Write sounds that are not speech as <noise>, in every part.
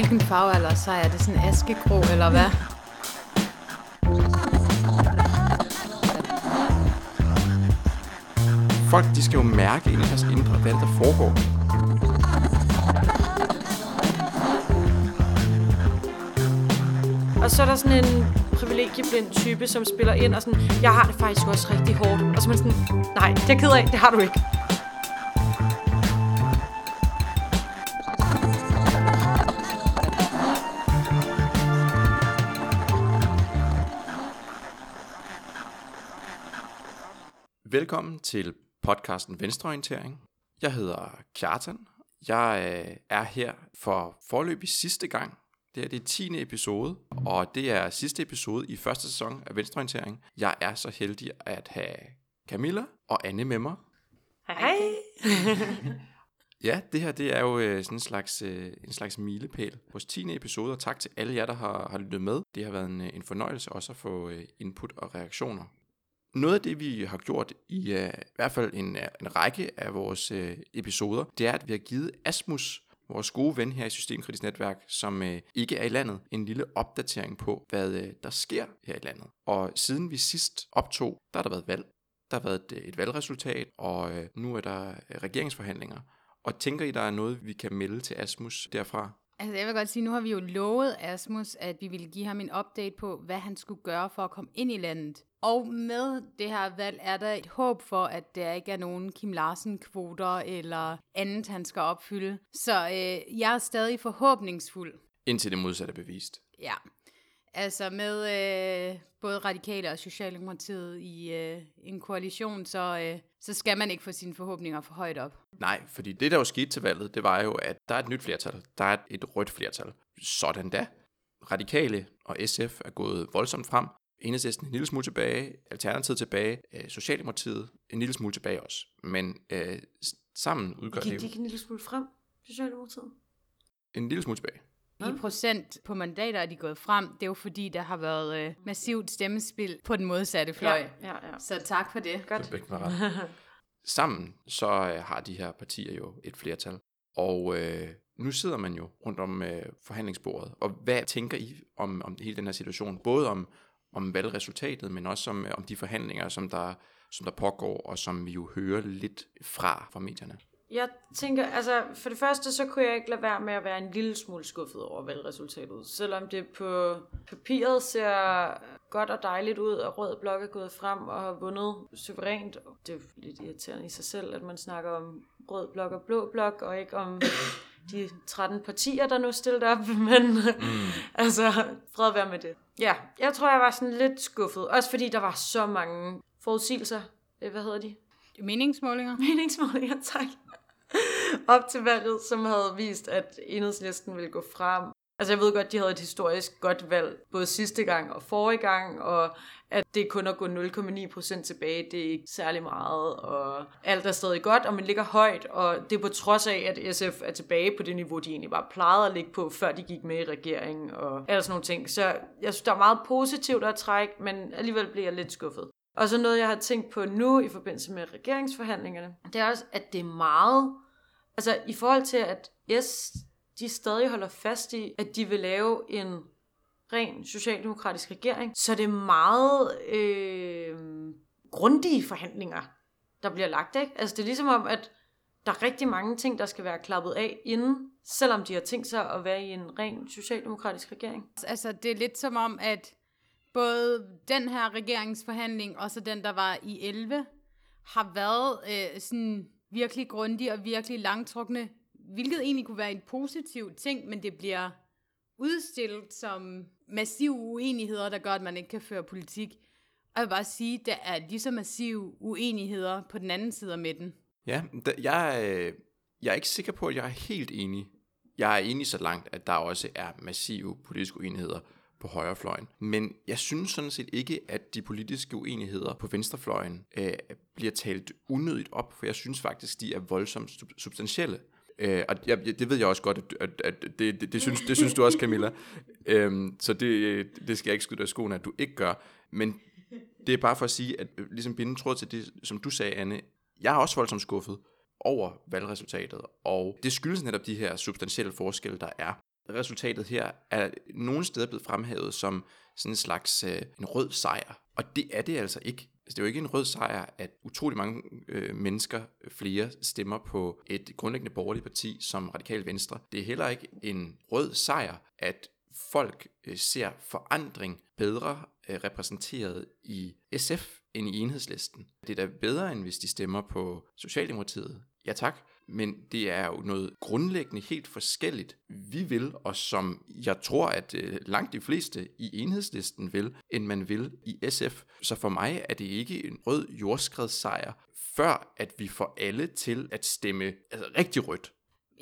Hvilken farve eller så er det sådan askegrå eller hvad? Folk de skal jo mærke i deres indre, hvad der foregår. Og så er der sådan en privilegieblind type, som spiller ind og sådan, jeg har det faktisk også rigtig hårdt. Og så er man sådan, nej, det er jeg ked af, det har du ikke. Velkommen til podcasten Venstreorientering. Jeg hedder Kjartan. Jeg øh, er her for forløbig sidste gang. Det er det 10. episode, og det er sidste episode i første sæson af Venstreorientering. Jeg er så heldig at have Camilla og Anne med mig. Hej. <laughs> Ja, det her det er jo øh, sådan en slags, øh, en slags milepæl. Vores 10. episode, og tak til alle jer, der har, har lyttet med. Det har været en, en fornøjelse også at få input og reaktioner. Noget af det, vi har gjort i uh, i hvert fald en, øh, en række af vores uh, episoder, det er, at vi har givet Asmus, vores gode ven her i Systemkritisk Netværk, som uh, ikke er i landet, en lille opdatering på, hvad uh, der sker her i landet. Og siden vi sidst optog, der har der været valg. Der har været et, et valgresultat, og uh, nu er der uh, regeringsforhandlinger. Og tænker I, der er noget, vi kan melde til Asmus derfra? Altså jeg vil godt sige, nu har vi jo lovet Asmus, at vi ville give ham en update på, hvad han skulle gøre for at komme ind i landet. Og med det her valg er der et håb for, at der ikke er nogen Kim Larsen-kvoter eller andet, han skal opfylde. Så øh, jeg er stadig forhåbningsfuld. Indtil det modsatte er bevist. Ja, altså med øh, både Radikale og Socialdemokratiet i øh, en koalition, så, øh, så skal man ikke få sine forhåbninger for højt op. Nej, fordi det, der jo skete til valget, det var jo, at der er et nyt flertal. Der er et rødt flertal. Sådan da. Radikale og SF er gået voldsomt frem. Enhedslisten en lille smule tilbage, Alternativet tilbage, øh, Socialdemokratiet en lille smule tilbage også. Men øh, sammen udgør Gik det de jo ikke en lille smule frem, Socialdemokratiet? en lille smule tilbage. I procent på mandater er de gået frem. Det er jo fordi, der har været øh, massivt stemmespil på den modsatte fløj. ja, ja. Så tak for det. Godt. Med ret. <laughs> Sammen så øh, har de her partier jo et flertal. Og øh, nu sidder man jo rundt om øh, forhandlingsbordet. Og hvad tænker I om, om hele den her situation? Både om, om valgresultatet, men også om, øh, om de forhandlinger, som der, som der pågår, og som vi jo hører lidt fra fra medierne. Jeg tænker, altså for det første, så kunne jeg ikke lade være med at være en lille smule skuffet over valgresultatet. Selvom det på papiret ser godt og dejligt ud, og Rød Blok er gået frem og har vundet suverænt. Det er lidt irriterende i sig selv, at man snakker om Rød Blok og Blå Blok, og ikke om de 13 partier, der nu stillede op. <laughs> Men mm. altså, fred være med det. Ja, jeg tror, jeg var sådan lidt skuffet. Også fordi der var så mange forudsigelser. Øh, Hvad hedder de? Meningsmålinger? meningsmålinger, <laughs> tak, op til valget, som havde vist, at enhedslisten ville gå frem. Altså jeg ved godt, de havde et historisk godt valg, både sidste gang og forrige gang, og at det kun at gå 0,9% tilbage, det er ikke særlig meget, og alt er stadig godt, og man ligger højt, og det er på trods af, at SF er tilbage på det niveau, de egentlig bare plejede at ligge på, før de gik med i regeringen, og alt sådan nogle ting. Så jeg synes, der er meget positivt at trække, men alligevel bliver jeg lidt skuffet. Og så noget, jeg har tænkt på nu i forbindelse med regeringsforhandlingerne, det er også, at det er meget, altså i forhold til, at S, de stadig holder fast i, at de vil lave en ren socialdemokratisk regering, så det er meget øh, grundige forhandlinger, der bliver lagt, ikke? Altså det er ligesom om, at der er rigtig mange ting, der skal være klappet af inden, selvom de har tænkt sig at være i en ren socialdemokratisk regering. Altså, det er lidt som om, at både den her regeringsforhandling, og så den, der var i 11, har været øh, sådan virkelig grundige og virkelig langtrukne, hvilket egentlig kunne være en positiv ting, men det bliver udstillet som massive uenigheder, der gør, at man ikke kan føre politik. Og jeg vil bare sige, at der er lige så massive uenigheder på den anden side af midten. Ja, jeg, øh, Jeg er ikke sikker på, at jeg er helt enig. Jeg er enig så langt, at der også er massive politiske uenigheder på højrefløjen. Men jeg synes sådan set ikke, at de politiske uenigheder på venstrefløjen øh, bliver talt unødigt op, for jeg synes faktisk, de er voldsomt substantielle. Øh, og jeg, det ved jeg også godt, at, at, at det, det, det, synes, det synes du også, Camilla. <laughs> Øhm, så det, det skal jeg ikke skyde dig i skoene, at du ikke gør. Men det er bare for at sige, at ligesom binde tråd til det, som du sagde, Anne, jeg er også voldsomt skuffet over valgresultatet, og det skyldes netop de her substantielle forskelle, der er. Resultatet her er nogle steder blevet fremhævet som sådan en slags øh, en rød sejr, og det er det altså ikke. Altså, det er jo ikke en rød sejr, at utrolig mange øh, mennesker, flere stemmer på et grundlæggende borgerligt parti som Radikal Venstre. Det er heller ikke en rød sejr, at folk øh, ser forandring bedre øh, repræsenteret i SF end i enhedslisten. Det er da bedre, end hvis de stemmer på Socialdemokratiet. Ja tak, men det er jo noget grundlæggende helt forskelligt, vi vil, og som jeg tror, at øh, langt de fleste i enhedslisten vil, end man vil i SF. Så for mig er det ikke en rød jordskredssejr, før at vi får alle til at stemme altså, rigtig rødt.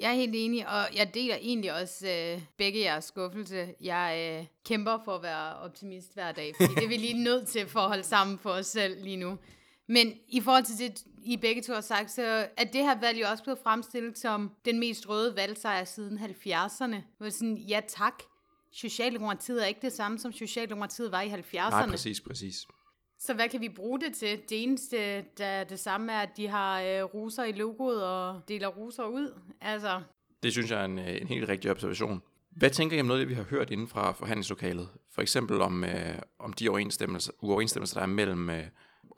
Jeg er helt enig, og jeg deler egentlig også øh, begge jeres skuffelse. Jeg øh, kæmper for at være optimist hver dag, fordi det er vi lige nødt til for at holde sammen for os selv lige nu. Men i forhold til det, I begge to har sagt, så er det her valg jo også blevet fremstillet som den mest røde valgsejr siden 70'erne. Hvor sådan, ja tak, Socialdemokratiet er ikke det samme, som Socialdemokratiet var i 70'erne. Nej, præcis, præcis. Så hvad kan vi bruge det til? Det eneste, der det samme er, at de har øh, ruser i logoet og deler ruser ud. Altså. Det synes jeg er en, øh, en helt rigtig observation. Hvad tænker I om noget af det, vi har hørt inden fra forhandlingslokalet? For eksempel om, øh, om de uoverensstemmelser, uoverensstemmelser, der er mellem øh,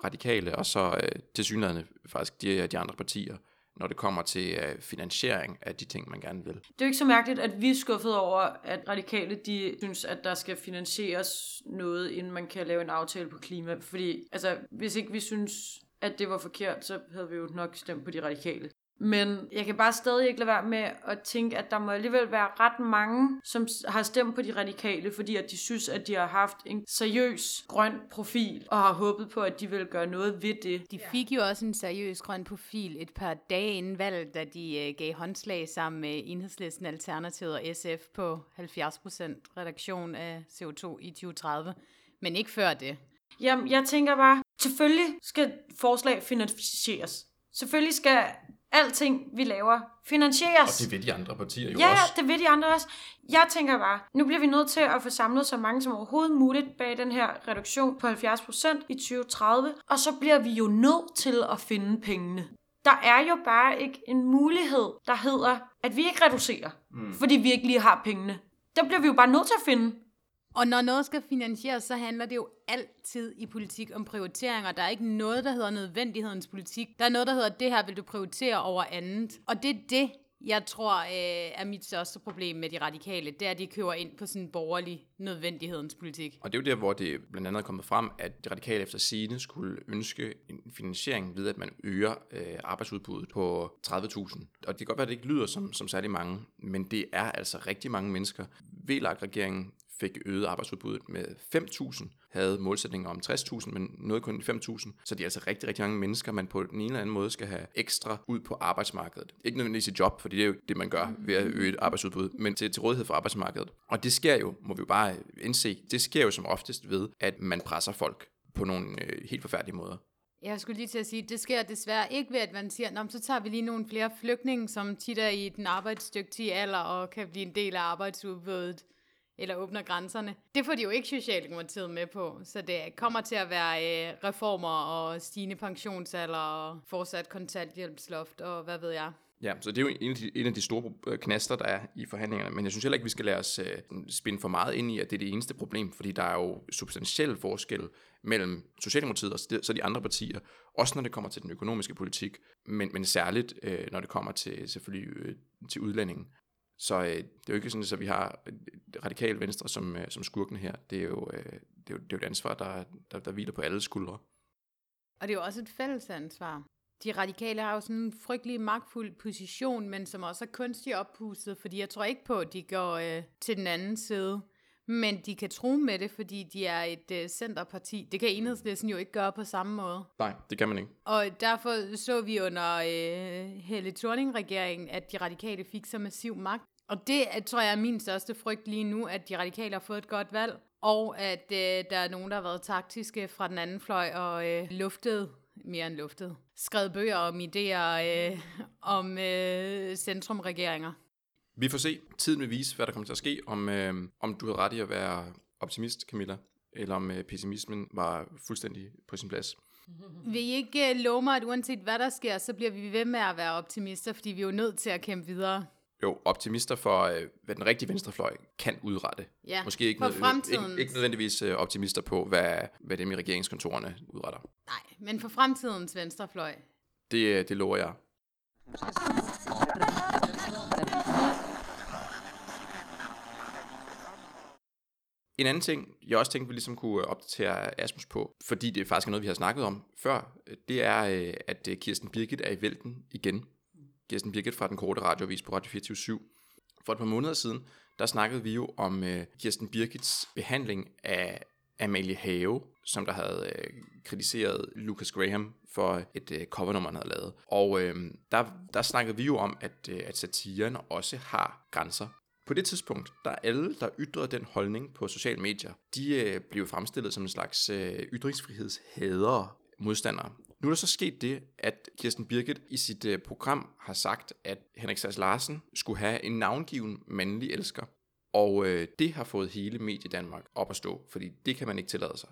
radikale og så øh, til synligheden faktisk de, de andre partier når det kommer til øh, finansiering af de ting, man gerne vil. Det er jo ikke så mærkeligt, at vi er skuffet over, at radikale de synes, at der skal finansieres noget, inden man kan lave en aftale på klima. Fordi altså, hvis ikke vi synes, at det var forkert, så havde vi jo nok stemt på de radikale. Men jeg kan bare stadig ikke lade være med at tænke, at der må alligevel være ret mange, som har stemt på de radikale, fordi at de synes, at de har haft en seriøs grøn profil, og har håbet på, at de vil gøre noget ved det. De fik jo også en seriøs grøn profil et par dage inden valget, da de uh, gav håndslag sammen med Enhedslisten Alternativet og SF på 70% reduktion af CO2 i 2030. Men ikke før det. Jamen, jeg tænker bare, selvfølgelig skal forslag finansieres. Selvfølgelig skal alting, vi laver, finansieres. Og det ved de andre partier jo ja, også. Ja, det ved de andre også. Jeg tænker bare, nu bliver vi nødt til at få samlet så mange som overhovedet muligt bag den her reduktion på 70% i 2030, og så bliver vi jo nødt til at finde pengene. Der er jo bare ikke en mulighed, der hedder, at vi ikke reducerer, mm. fordi vi ikke lige har pengene. Der bliver vi jo bare nødt til at finde. Og når noget skal finansieres, så handler det jo altid i politik om prioriteringer. Der er ikke noget, der hedder nødvendighedens politik. Der er noget, der hedder, det her vil du prioritere over andet. Og det er det, jeg tror øh, er mit største problem med de radikale. Det er, at de kører ind på sådan en borgerlig nødvendighedens politik. Og det er jo der, hvor det blandt andet er kommet frem, at de radikale efter sigende skulle ønske en finansiering ved, at man øger øh, arbejdsudbuddet på 30.000. Og det kan godt være, at det ikke lyder som, som særlig mange, men det er altså rigtig mange mennesker. VLAG-regeringen fik øget arbejdsudbuddet med 5.000, havde målsætninger om 60.000, men nåede kun 5.000. Så det er altså rigtig, rigtig mange mennesker, man på den ene eller anden måde skal have ekstra ud på arbejdsmarkedet. Ikke nødvendigvis i job, fordi det er jo det, man gør ved at øge arbejdsudbuddet, men til, til rådighed for arbejdsmarkedet. Og det sker jo, må vi jo bare indse, det sker jo som oftest ved, at man presser folk på nogle øh, helt forfærdelige måder. Jeg skulle lige til at sige, det sker desværre ikke ved, at man siger, Nå, så tager vi lige nogle flere flygtninge, som tit er i den arbejdsdygtige alder og kan blive en del af arbejdsudbuddet eller åbner grænserne. Det får de jo ikke Socialdemokratiet med på, så det kommer til at være øh, reformer og stigende pensionsalder og fortsat kontanthjælpsloft og hvad ved jeg. Ja, så det er jo en af, de, en af de store knaster, der er i forhandlingerne. Men jeg synes heller ikke, vi skal lade os øh, spinde for meget ind i, at det er det eneste problem, fordi der er jo substantiel forskel mellem Socialdemokratiet og så de andre partier, også når det kommer til den økonomiske politik, men, men særligt øh, når det kommer til selvfølgelig øh, til udlændingen. Så øh, det er jo ikke sådan, at vi har øh, radikal venstre som, øh, som skurken her. Det er, jo, øh, det, er jo, det er jo et ansvar, der, der, der hviler på alle skuldre. Og det er jo også et fælles ansvar. De radikale har jo sådan en frygtelig magtfuld position, men som også er kunstigt oppustet, fordi jeg tror ikke på, at de går øh, til den anden side men de kan tro med det, fordi de er et øh, centerparti. Det kan enhedslisten jo ikke gøre på samme måde. Nej, det kan man ikke. Og derfor så vi under øh, Helle Thorning-regeringen, at de radikale fik så massiv magt. Og det tror jeg er min største frygt lige nu, at de radikale har fået et godt valg, og at øh, der er nogen, der har været taktiske fra den anden fløj og øh, luftet, mere end luftet, skrevet bøger om idéer øh, om øh, centrumregeringer. Vi får se. Tiden vil vise, hvad der kommer til at ske, om, øh, om du havde ret i at være optimist, Camilla, eller om øh, pessimismen var fuldstændig på sin plads. <laughs> Vil I ikke øh, love mig, at uanset hvad der sker, så bliver vi ved med at være optimister, fordi vi er jo nødt til at kæmpe videre. Jo, optimister for, øh, hvad den rigtige venstrefløj kan udrette. Ja, Måske ikke, for nød- fremtiden. ikke, ikke nødvendigvis øh, optimister på, hvad, hvad dem i regeringskontorerne udretter. Nej, men for fremtidens venstrefløj. Det, det lover jeg. <laughs> En anden ting, jeg også tænkte, vi ligesom kunne øh, opdatere Asmus på, fordi det faktisk er noget, vi har snakket om før, øh, det er, øh, at Kirsten Birgit er i vælten igen. Kirsten Birgit fra den korte radiovis på Radio 24 For et par måneder siden, der snakkede vi jo om Kirsten Birgits behandling af Amalie Have, som der havde øh, kritiseret Lucas Graham for et øh, covernummer, han havde lavet. Og øh, der, der snakkede vi jo om, at, øh, at satiren også har grænser. På det tidspunkt, der er alle, der ytrede den holdning på sociale medier, de øh, blev fremstillet som en slags øh, ytringsfrihedshader modstandere. Nu er der så sket det, at Kirsten Birgit i sit øh, program har sagt, at Henrik Sass Larsen skulle have en navngiven mandlig elsker. Og øh, det har fået hele Medie Danmark op at stå, fordi det kan man ikke tillade sig.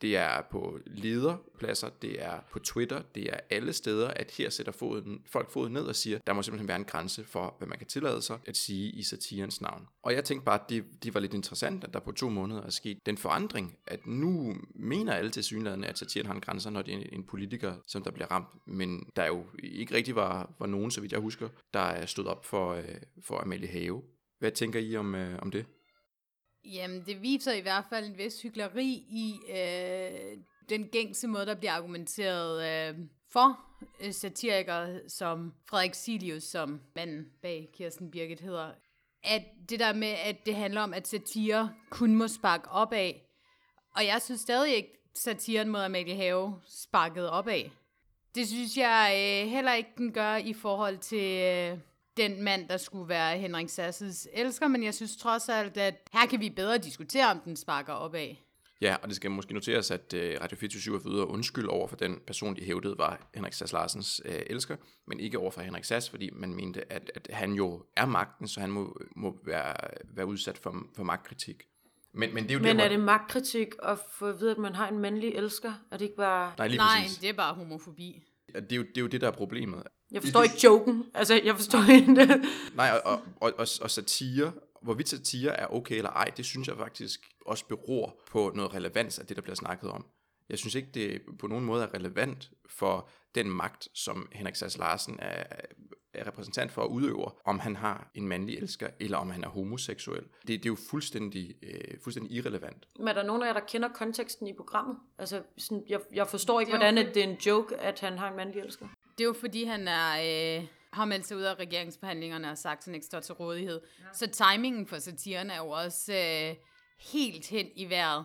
Det er på lederpladser, det er på Twitter, det er alle steder, at her sætter foden, folk foden ned og siger, der må simpelthen være en grænse for, hvad man kan tillade sig at sige i satirens navn. Og jeg tænkte bare, at det, det var lidt interessant, at der på to måneder er sket den forandring, at nu mener alle til synligheden, at satiren har en grænse, når det er en, en politiker, som der bliver ramt. Men der er jo ikke rigtig var, var nogen, så vidt jeg husker, der er stået op for, øh, for Amalie Have. Hvad tænker I om, øh, om det? Jamen, det viser i hvert fald en vis hyggeleri i øh, den gængse måde, der bliver argumenteret øh, for øh, satirikere som Frederik Silius, som manden bag Kirsten Birgit hedder. At det der med, at det handler om, at satire kun må sparke opad. Og jeg synes stadig ikke, satiren mod Amalie Have sparket opad. Det synes jeg øh, heller ikke, den gør i forhold til... Øh, den mand, der skulle være Henrik Sasses elsker, men jeg synes trods alt, at her kan vi bedre diskutere, om den sparker opad. Ja, og det skal måske noteres, at øh, Radio 24 er ude og undskyld over for den person, de hævdede var Henrik Sass Larsens øh, elsker, men ikke over for Henrik Sass, fordi man mente, at, at han jo er magten, så han må, må være, være udsat for, for magtkritik. Men, men det er jo Men der, er det magtkritik at få at vide, at man har en mandlig elsker? Er det ikke bare... Nej, lige Nej, det er bare homofobi. Det er, jo, det er jo det, der er problemet. Jeg forstår ikke joken. Altså, jeg forstår ikke det. Nej, og, og, og, og, satire, hvorvidt satire er okay eller ej, det synes jeg faktisk også beror på noget relevans af det, der bliver snakket om. Jeg synes ikke, det på nogen måde er relevant for den magt, som Henrik Sass Larsen er, er repræsentant for at udøve, om han har en mandlig elsker, eller om han er homoseksuel. Det, det er jo fuldstændig, øh, fuldstændig irrelevant. Men er der nogen af jer, der kender konteksten i programmet? Altså, sådan, jeg, jeg forstår ikke, hvordan at det er en joke, at han har en mandlig elsker. Det er jo fordi, han er, øh, har meldt sig ud af regeringsforhandlingerne og sagt, at han ikke står til rådighed. Ja. Så timingen for satiren er jo også øh, helt hen i vejret.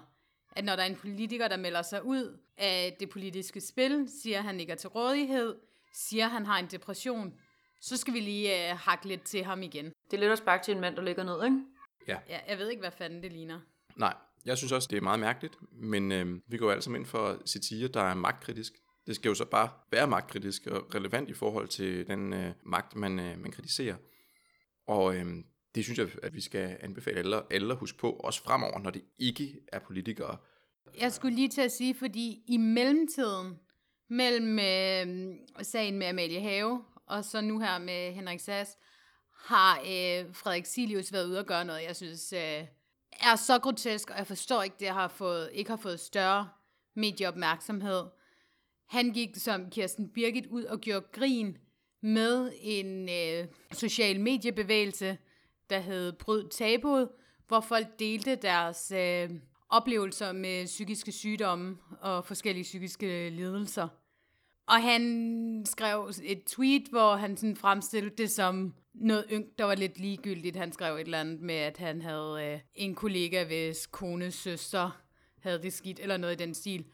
At når der er en politiker, der melder sig ud af det politiske spil, siger, at han ikke er til rådighed, siger, at han har en depression, så skal vi lige øh, hakke lidt til ham igen. Det er lidt at sparke til en mand, der ligger ned, ikke? Ja, jeg ved ikke, hvad fanden det ligner. Nej, jeg synes også, det er meget mærkeligt, men øh, vi går jo alle sammen ind for satire, der er magtkritisk. Det skal jo så bare være magtkritisk og relevant i forhold til den øh, magt, man, øh, man kritiserer. Og øh, det synes jeg, at vi skal anbefale alle, alle at huske på, også fremover, når det ikke er politikere. Jeg skulle lige til at sige, fordi i mellemtiden, mellem øh, sagen med Amalie Have, og så nu her med Henrik Sass, har øh, Frederik Silius været ude og gøre noget, jeg synes øh, er så grotesk, og jeg forstår ikke, det har fået, ikke har fået større medieopmærksomhed. Han gik som Kirsten Birgit ud og gjorde grin med en øh, social mediebevægelse, der hed Bryd Tabuet, hvor folk delte deres øh, oplevelser med psykiske sygdomme og forskellige psykiske lidelser. Og han skrev et tweet, hvor han sådan fremstillede det som noget ynk, der var lidt ligegyldigt. Han skrev et eller andet med, at han havde øh, en kollega, hvis kones søster havde det skidt, eller noget i den stil.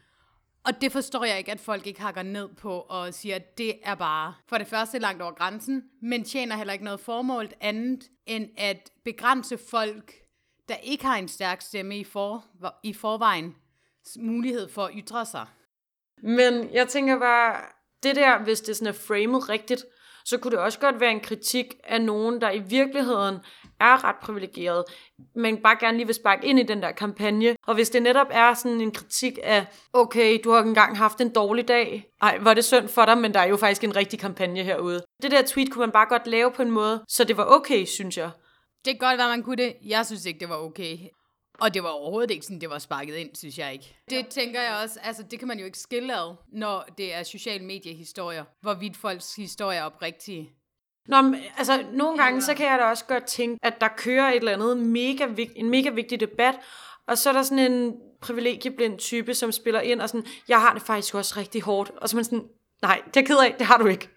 Og det forstår jeg ikke, at folk ikke hakker ned på og siger, at det er bare for det første langt over grænsen, men tjener heller ikke noget formål andet end at begrænse folk, der ikke har en stærk stemme i, for, i forvejen, mulighed for at ytre sig. Men jeg tænker bare, det der, hvis det sådan er framet rigtigt, så kunne det også godt være en kritik af nogen, der i virkeligheden er ret privilegeret, men bare gerne lige vil sparke ind i den der kampagne. Og hvis det netop er sådan en kritik af, okay, du har engang haft en dårlig dag, ej, var det synd for dig, men der er jo faktisk en rigtig kampagne herude. Det der tweet kunne man bare godt lave på en måde, så det var okay, synes jeg. Det kan godt være, man kunne det. Jeg synes ikke, det var okay. Og det var overhovedet ikke sådan, det var sparket ind, synes jeg ikke. Det tænker jeg også, altså det kan man jo ikke skille ad, når det er social mediehistorier, hvorvidt folks historier er oprigtige. Nå, men, altså nogle gange, så kan jeg da også godt tænke, at der kører et eller andet mega, en mega vigtig debat, og så er der sådan en privilegieblind type, som spiller ind og sådan, jeg har det faktisk også rigtig hårdt. Og så er man sådan, nej, det er ked af, det har du ikke.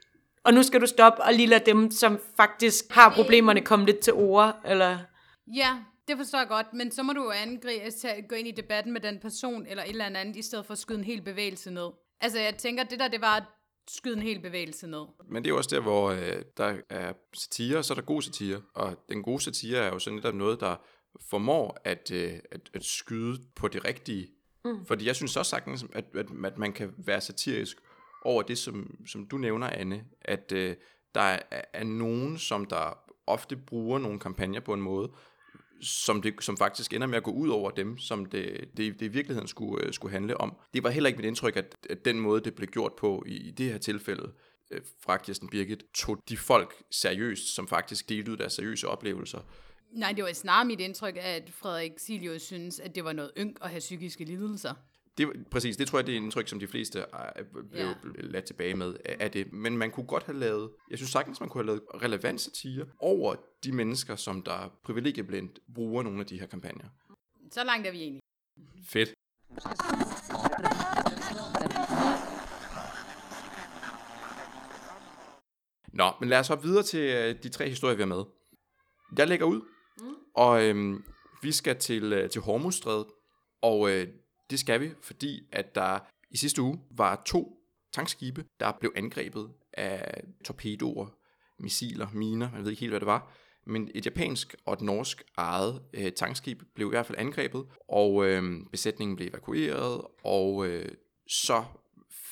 Og nu skal du stoppe og lige lade dem, som faktisk har problemerne, komme lidt til ord, eller... Ja, det forstår jeg godt, men så må du jo angribe, gå ind i debatten med den person, eller et eller andet, i stedet for at skyde en hel bevægelse ned. Altså, jeg tænker, det der, det var at skyde en hel bevægelse ned. Men det er jo også der, hvor øh, der er satire, så er der god satire. Og den gode satire er jo sådan netop noget, der formår at, øh, at, at skyde på det rigtige. Mm. Fordi jeg synes også sagtens, at, at, at man kan være satirisk over det, som, som du nævner, Anne, at øh, der er, er nogen, som der ofte bruger nogle kampagner på en måde, som, det, som faktisk ender med at gå ud over dem, som det, det, det i virkeligheden skulle, øh, skulle handle om. Det var heller ikke mit indtryk, at, at den måde, det blev gjort på i, i det her tilfælde, øh, fra Kirsten Birgit, tog de folk seriøst, som faktisk delte ud deres seriøse oplevelser. Nej, det var snarere mit indtryk, at Frederik Silius synes, at det var noget ynk at have psykiske lidelser. Det, præcis, det tror jeg, det er en indtryk, som de fleste blev ja. ladt tilbage med af det. Men man kunne godt have lavet, jeg synes sagtens, man kunne have lavet relevant satire over de mennesker, som der privilegieblindt bruger nogle af de her kampagner. Så langt er vi enige. Fedt. Nå, men lad os hoppe videre til øh, de tre historier, vi har med. Jeg lægger ud, mm. og øhm, vi skal til, øh, til Hormuzstrædet, og øh, det skal vi, fordi at der i sidste uge var to tankskibe, der blev angrebet af torpedoer, missiler, miner, man ved ikke helt, hvad det var. Men et japansk og et norsk eget øh, tankskib blev i hvert fald angrebet, og øh, besætningen blev evakueret, og øh, så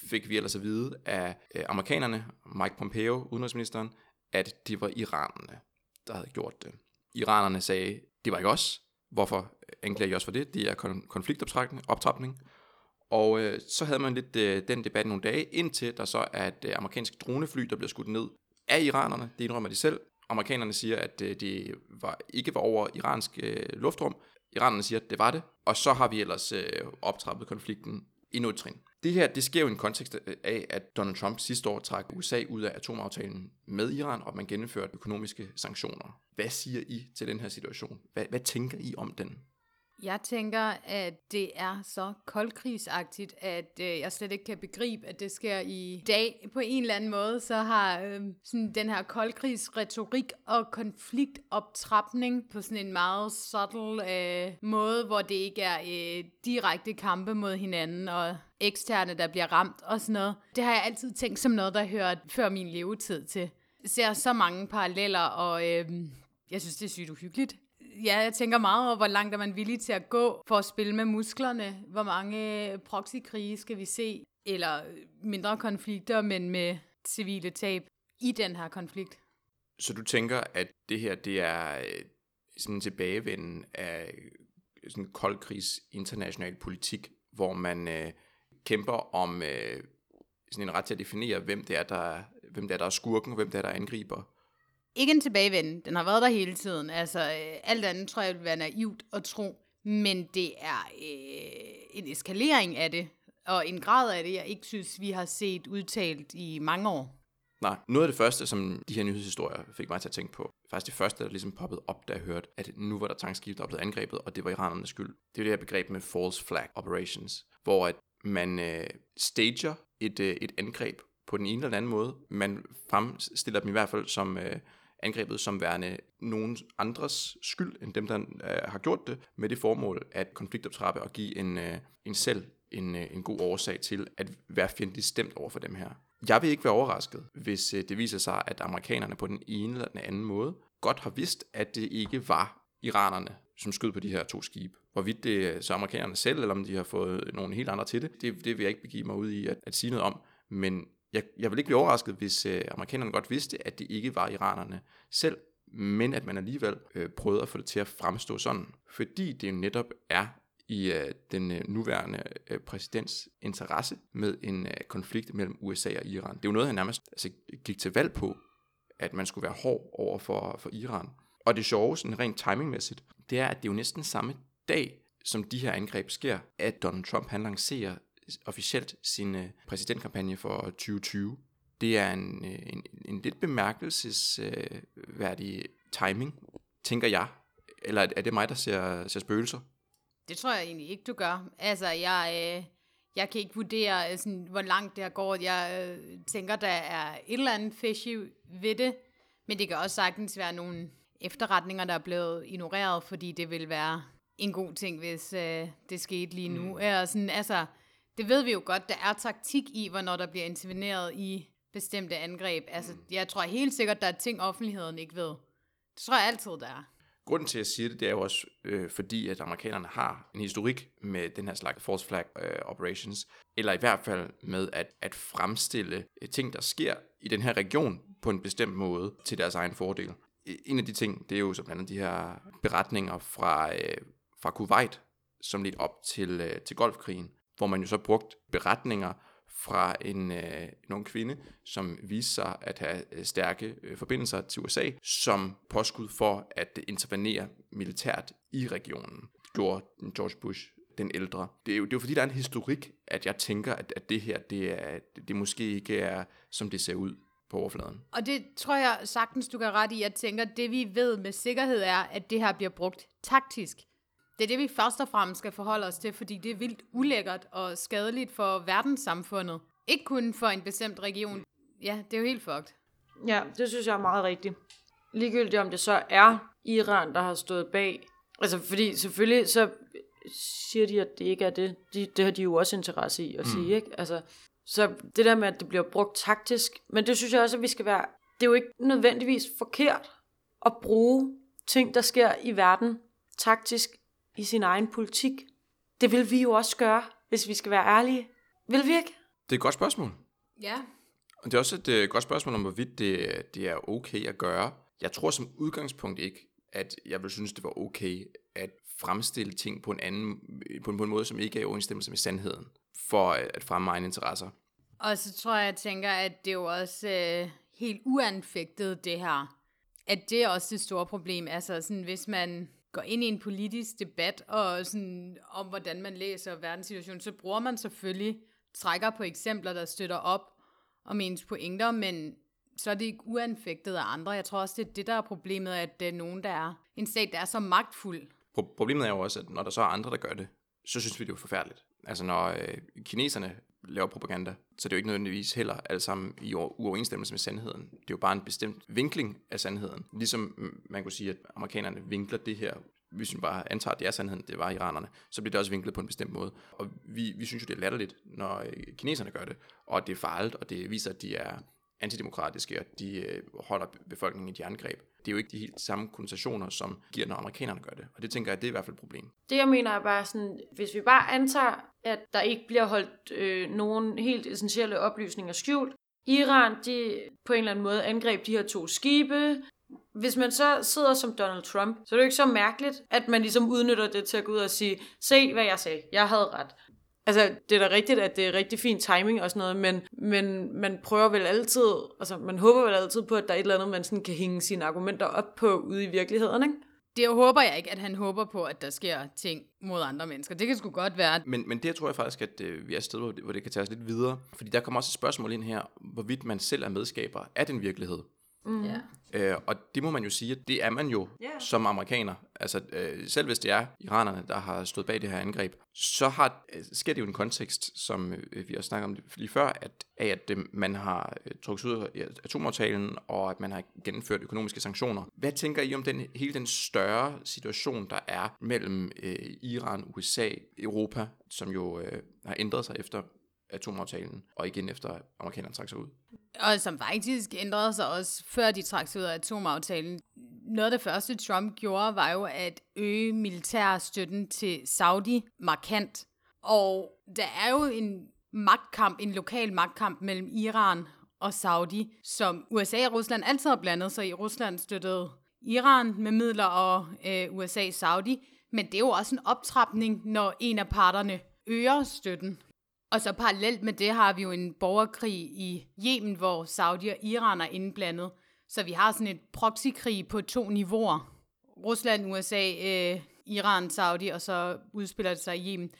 fik vi ellers at vide af øh, amerikanerne, Mike Pompeo, udenrigsministeren, at det var iranerne, der havde gjort det. Iranerne sagde, det var ikke os. Hvorfor anklager jeg også for det. Det er konfliktoptrapning. Og øh, så havde man lidt øh, den debat nogle dage, indtil der så er et øh, amerikansk dronefly, der bliver skudt ned af iranerne. Det indrømmer de selv. Amerikanerne siger, at øh, det var, ikke var over iransk øh, luftrum. Iranerne siger, at det var det. Og så har vi ellers øh, optrappet konflikten endnu et trin. Det her, det sker jo i en kontekst af, at Donald Trump sidste år trak USA ud af atomaftalen med Iran, og man gennemførte økonomiske sanktioner. Hvad siger I til den her situation? Hvad, hvad tænker I om den? Jeg tænker, at det er så koldkrigsagtigt, at øh, jeg slet ikke kan begribe, at det sker i dag. På en eller anden måde, så har øh, sådan den her koldkrigsretorik og konfliktoptrapning på sådan en meget subtle øh, måde, hvor det ikke er øh, direkte kampe mod hinanden og eksterne, der bliver ramt og sådan noget. Det har jeg altid tænkt som noget, der hører før min levetid til. Jeg ser så mange paralleller, og øh, jeg synes, det er sygt uhyggeligt ja, jeg tænker meget over, hvor langt er man villig til at gå for at spille med musklerne. Hvor mange øh, proxykrige skal vi se, eller øh, mindre konflikter, men med civile tab i den her konflikt. Så du tænker, at det her, det er øh, sådan en tilbagevenden af sådan koldkrigs international politik, hvor man øh, kæmper om øh, sådan en ret til at definere, hvem det er, der, hvem det er, der er skurken, og hvem det er, der angriber ikke en tilbagevenden. Den har været der hele tiden. Altså, øh, alt andet tror jeg vil være naivt at tro. Men det er øh, en eskalering af det, og en grad af det, jeg ikke synes, vi har set udtalt i mange år. Nej, noget af det første, som de her nyhedshistorier fik mig til at tænke på, faktisk det første, der ligesom poppede op, da jeg hørte, at nu var der tankskib, der blev angrebet, og det var iranernes skyld. Det er det her begreb med false flag operations, hvor at man øh, stager et, øh, et angreb på den ene eller den anden måde. Man fremstiller dem i hvert fald som øh, angrebet som værende nogen andres skyld, end dem, der øh, har gjort det, med det formål at konfliktoptrappe og give en, øh, en selv en, øh, en god årsag til at være fjendtligt stemt over for dem her. Jeg vil ikke være overrasket, hvis øh, det viser sig, at amerikanerne på den ene eller den anden måde godt har vidst, at det ikke var iranerne, som skød på de her to skibe. Hvorvidt det er så amerikanerne selv, eller om de har fået nogle helt andre til det, det, det vil jeg ikke begive mig ud i at, at sige noget om. Men jeg, jeg vil ikke blive overrasket, hvis øh, amerikanerne godt vidste, at det ikke var iranerne selv, men at man alligevel øh, prøvede at få det til at fremstå sådan. Fordi det jo netop er i øh, den øh, nuværende øh, præsidents interesse med en øh, konflikt mellem USA og Iran. Det er jo noget, han nærmest altså, gik til valg på, at man skulle være hård over for, for Iran. Og det sjove, sådan rent timingmæssigt, det er, at det er jo næsten samme dag, som de her angreb sker, at Donald Trump han lancerer officielt sin øh, præsidentkampagne for 2020. Det er en, øh, en, en lidt bemærkelsesværdig øh, timing, tænker jeg. Eller er det mig, der ser, ser spøgelser? Det tror jeg egentlig ikke, du gør. Altså, jeg, øh, jeg kan ikke vurdere, øh, sådan, hvor langt det har gået. Jeg øh, tænker, der er et eller andet fishy ved det, men det kan også sagtens være nogle efterretninger, der er blevet ignoreret, fordi det vil være en god ting, hvis øh, det skete lige nu. Mm. Eller sådan, altså, det ved vi jo godt, der er taktik i, hvornår der bliver interveneret i bestemte angreb. Altså, jeg tror helt sikkert, der er ting, offentligheden ikke ved. Det tror jeg altid, der er. Grunden til, at jeg siger det, det er jo også øh, fordi, at amerikanerne har en historik med den her slags false flag øh, operations, eller i hvert fald med at, at fremstille øh, ting, der sker i den her region på en bestemt måde til deres egen fordel. En af de ting, det er jo så blandt andet de her beretninger fra, øh, fra Kuwait, som lidt op til, øh, til golfkrigen, hvor man jo så brugt beretninger fra en, øh, en ung kvinde, som viste sig at have øh, stærke øh, forbindelser til USA, som påskud for at intervenere militært i regionen, gjorde George Bush den ældre. Det er jo, det er jo fordi, der er en historik, at jeg tænker, at, at det her, det, er, det måske ikke er, som det ser ud på overfladen. Og det tror jeg sagtens, du kan ret i. Jeg tænker, det vi ved med sikkerhed er, at det her bliver brugt taktisk. Det er det, vi først og fremmest skal forholde os til, fordi det er vildt ulækkert og skadeligt for verdenssamfundet. Ikke kun for en bestemt region. Ja, det er jo helt fucked. Ja, det synes jeg er meget rigtigt. Ligegyldigt om det så er Iran, der har stået bag. Altså, fordi selvfølgelig så siger de, at det ikke er det. De, det har de jo også interesse i at mm. sige, ikke? Altså, så det der med, at det bliver brugt taktisk, men det synes jeg også, at vi skal være... Det er jo ikke nødvendigvis forkert at bruge ting, der sker i verden taktisk i sin egen politik. Det vil vi jo også gøre, hvis vi skal være ærlige. Vil vi ikke? Det er et godt spørgsmål. Ja. Og det er også et uh, godt spørgsmål om, hvorvidt det, det er okay at gøre. Jeg tror som udgangspunkt ikke, at jeg vil synes, det var okay at fremstille ting på en anden på en, på en måde, som ikke er i overensstemmelse med sandheden, for at fremme egne interesser. Og så tror jeg, jeg tænker, at det er jo også øh, helt uanfægtet, det her. At det er også det store problem. Altså sådan, hvis man går ind i en politisk debat og sådan, om, hvordan man læser verdenssituationen, så bruger man selvfølgelig trækker på eksempler, der støtter op om ens pointer, men så er det ikke uanfægtet af andre. Jeg tror også, det er det, der er problemet, at det er nogen, der er en stat, der er så magtfuld. Pro- problemet er jo også, at når der så er andre, der gør det, så synes vi, det er forfærdeligt. Altså når øh, kineserne laver propaganda, så det er jo ikke nødvendigvis heller alt sammen i uoverensstemmelse med sandheden. Det er jo bare en bestemt vinkling af sandheden. Ligesom man kunne sige, at amerikanerne vinkler det her hvis vi bare antager, at det er sandheden, det var iranerne, så bliver det også vinklet på en bestemt måde. Og vi, vi synes jo, det er latterligt, når øh, kineserne gør det, og det er farligt, og det viser, at de er antidemokratiske, og de øh, holder befolkningen i de angreb. Det er jo ikke de helt samme konnotationer, som giver, når amerikanerne gør det. Og det tænker jeg, det er i hvert fald et problem. Det jeg mener er bare sådan, hvis vi bare antager, at der ikke bliver holdt øh, nogen helt essentielle oplysninger skjult, Iran, de på en eller anden måde angreb de her to skibe, hvis man så sidder som Donald Trump, så er det jo ikke så mærkeligt, at man ligesom udnytter det til at gå ud og sige, se hvad jeg sagde, jeg havde ret. Altså, det er da rigtigt, at det er rigtig fin timing og sådan noget, men, men man prøver vel altid, altså man håber vel altid på, at der er et eller andet, man sådan kan hænge sine argumenter op på ude i virkeligheden, ikke? Det håber jeg ikke, at han håber på, at der sker ting mod andre mennesker. Det kan sgu godt være. Men, men det tror jeg faktisk, at øh, vi er et sted, hvor det, hvor det kan tage os lidt videre. Fordi der kommer også et spørgsmål ind her, hvorvidt man selv er medskaber af den virkelighed. Mm. Ja. Øh, og det må man jo sige, at det er man jo Ja. som amerikaner. Altså, øh, selv hvis det er iranerne, der har stået bag det her angreb, så har, øh, sker det jo en kontekst, som øh, vi har snakket om lige før, at, af at øh, man har øh, trukket ud af atomaftalen, og at man har gennemført økonomiske sanktioner. Hvad tænker I om den, hele den større situation, der er mellem øh, Iran, USA, Europa, som jo øh, har ændret sig efter atomaftalen, og igen efter amerikanerne trak sig ud? Og som faktisk ændrede sig også, før de trak sig ud af atomaftalen. Noget af det første, Trump gjorde, var jo at øge militærstøtten til Saudi markant. Og der er jo en magtkamp, en lokal magtkamp mellem Iran og Saudi, som USA og Rusland altid har blandet sig i. Rusland støttede Iran med midler og øh, USA Saudi. Men det er jo også en optrapning, når en af parterne øger støtten. Og så parallelt med det har vi jo en borgerkrig i Yemen, hvor Saudi og Iran er indblandet. Så vi har sådan et proxykrig på to niveauer. Rusland, USA, øh, Iran, Saudi, og så udspiller det sig i Yemen.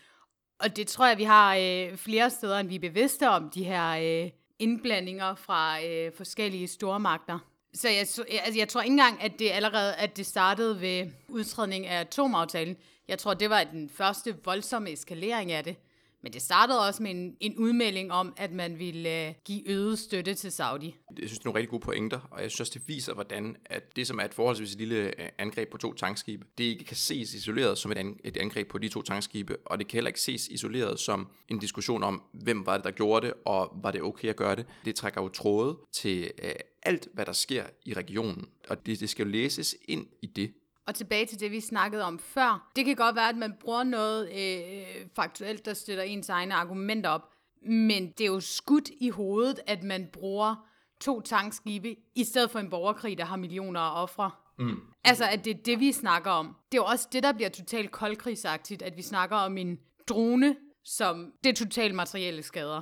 Og det tror jeg, vi har øh, flere steder, end vi er bevidste om, de her øh, indblandinger fra øh, forskellige stormagter. Så jeg, altså, jeg tror ikke engang, at det allerede at det startede ved udtrædning af atomaftalen. Jeg tror, det var den første voldsomme eskalering af det. Men det startede også med en, en udmelding om, at man ville øh, give øget støtte til Saudi. Jeg synes, det er nogle rigtig gode pointer, og jeg synes også, det viser, hvordan at det, som er et forholdsvis lille øh, angreb på to tankskibe, det ikke kan ses isoleret som et, an, et angreb på de to tankskibe, og det kan heller ikke ses isoleret som en diskussion om, hvem var det, der gjorde det, og var det okay at gøre det. Det trækker jo tråde til øh, alt, hvad der sker i regionen, og det, det skal jo læses ind i det. Og tilbage til det, vi snakkede om før. Det kan godt være, at man bruger noget øh, faktuelt, der støtter ens egne argumenter op. Men det er jo skudt i hovedet, at man bruger to tankskibe, i stedet for en borgerkrig, der har millioner af ofre. Mm. Altså, at det er det, vi snakker om. Det er jo også det, der bliver totalt koldkrigsagtigt, at vi snakker om en drone, som det er totalt materielle skader,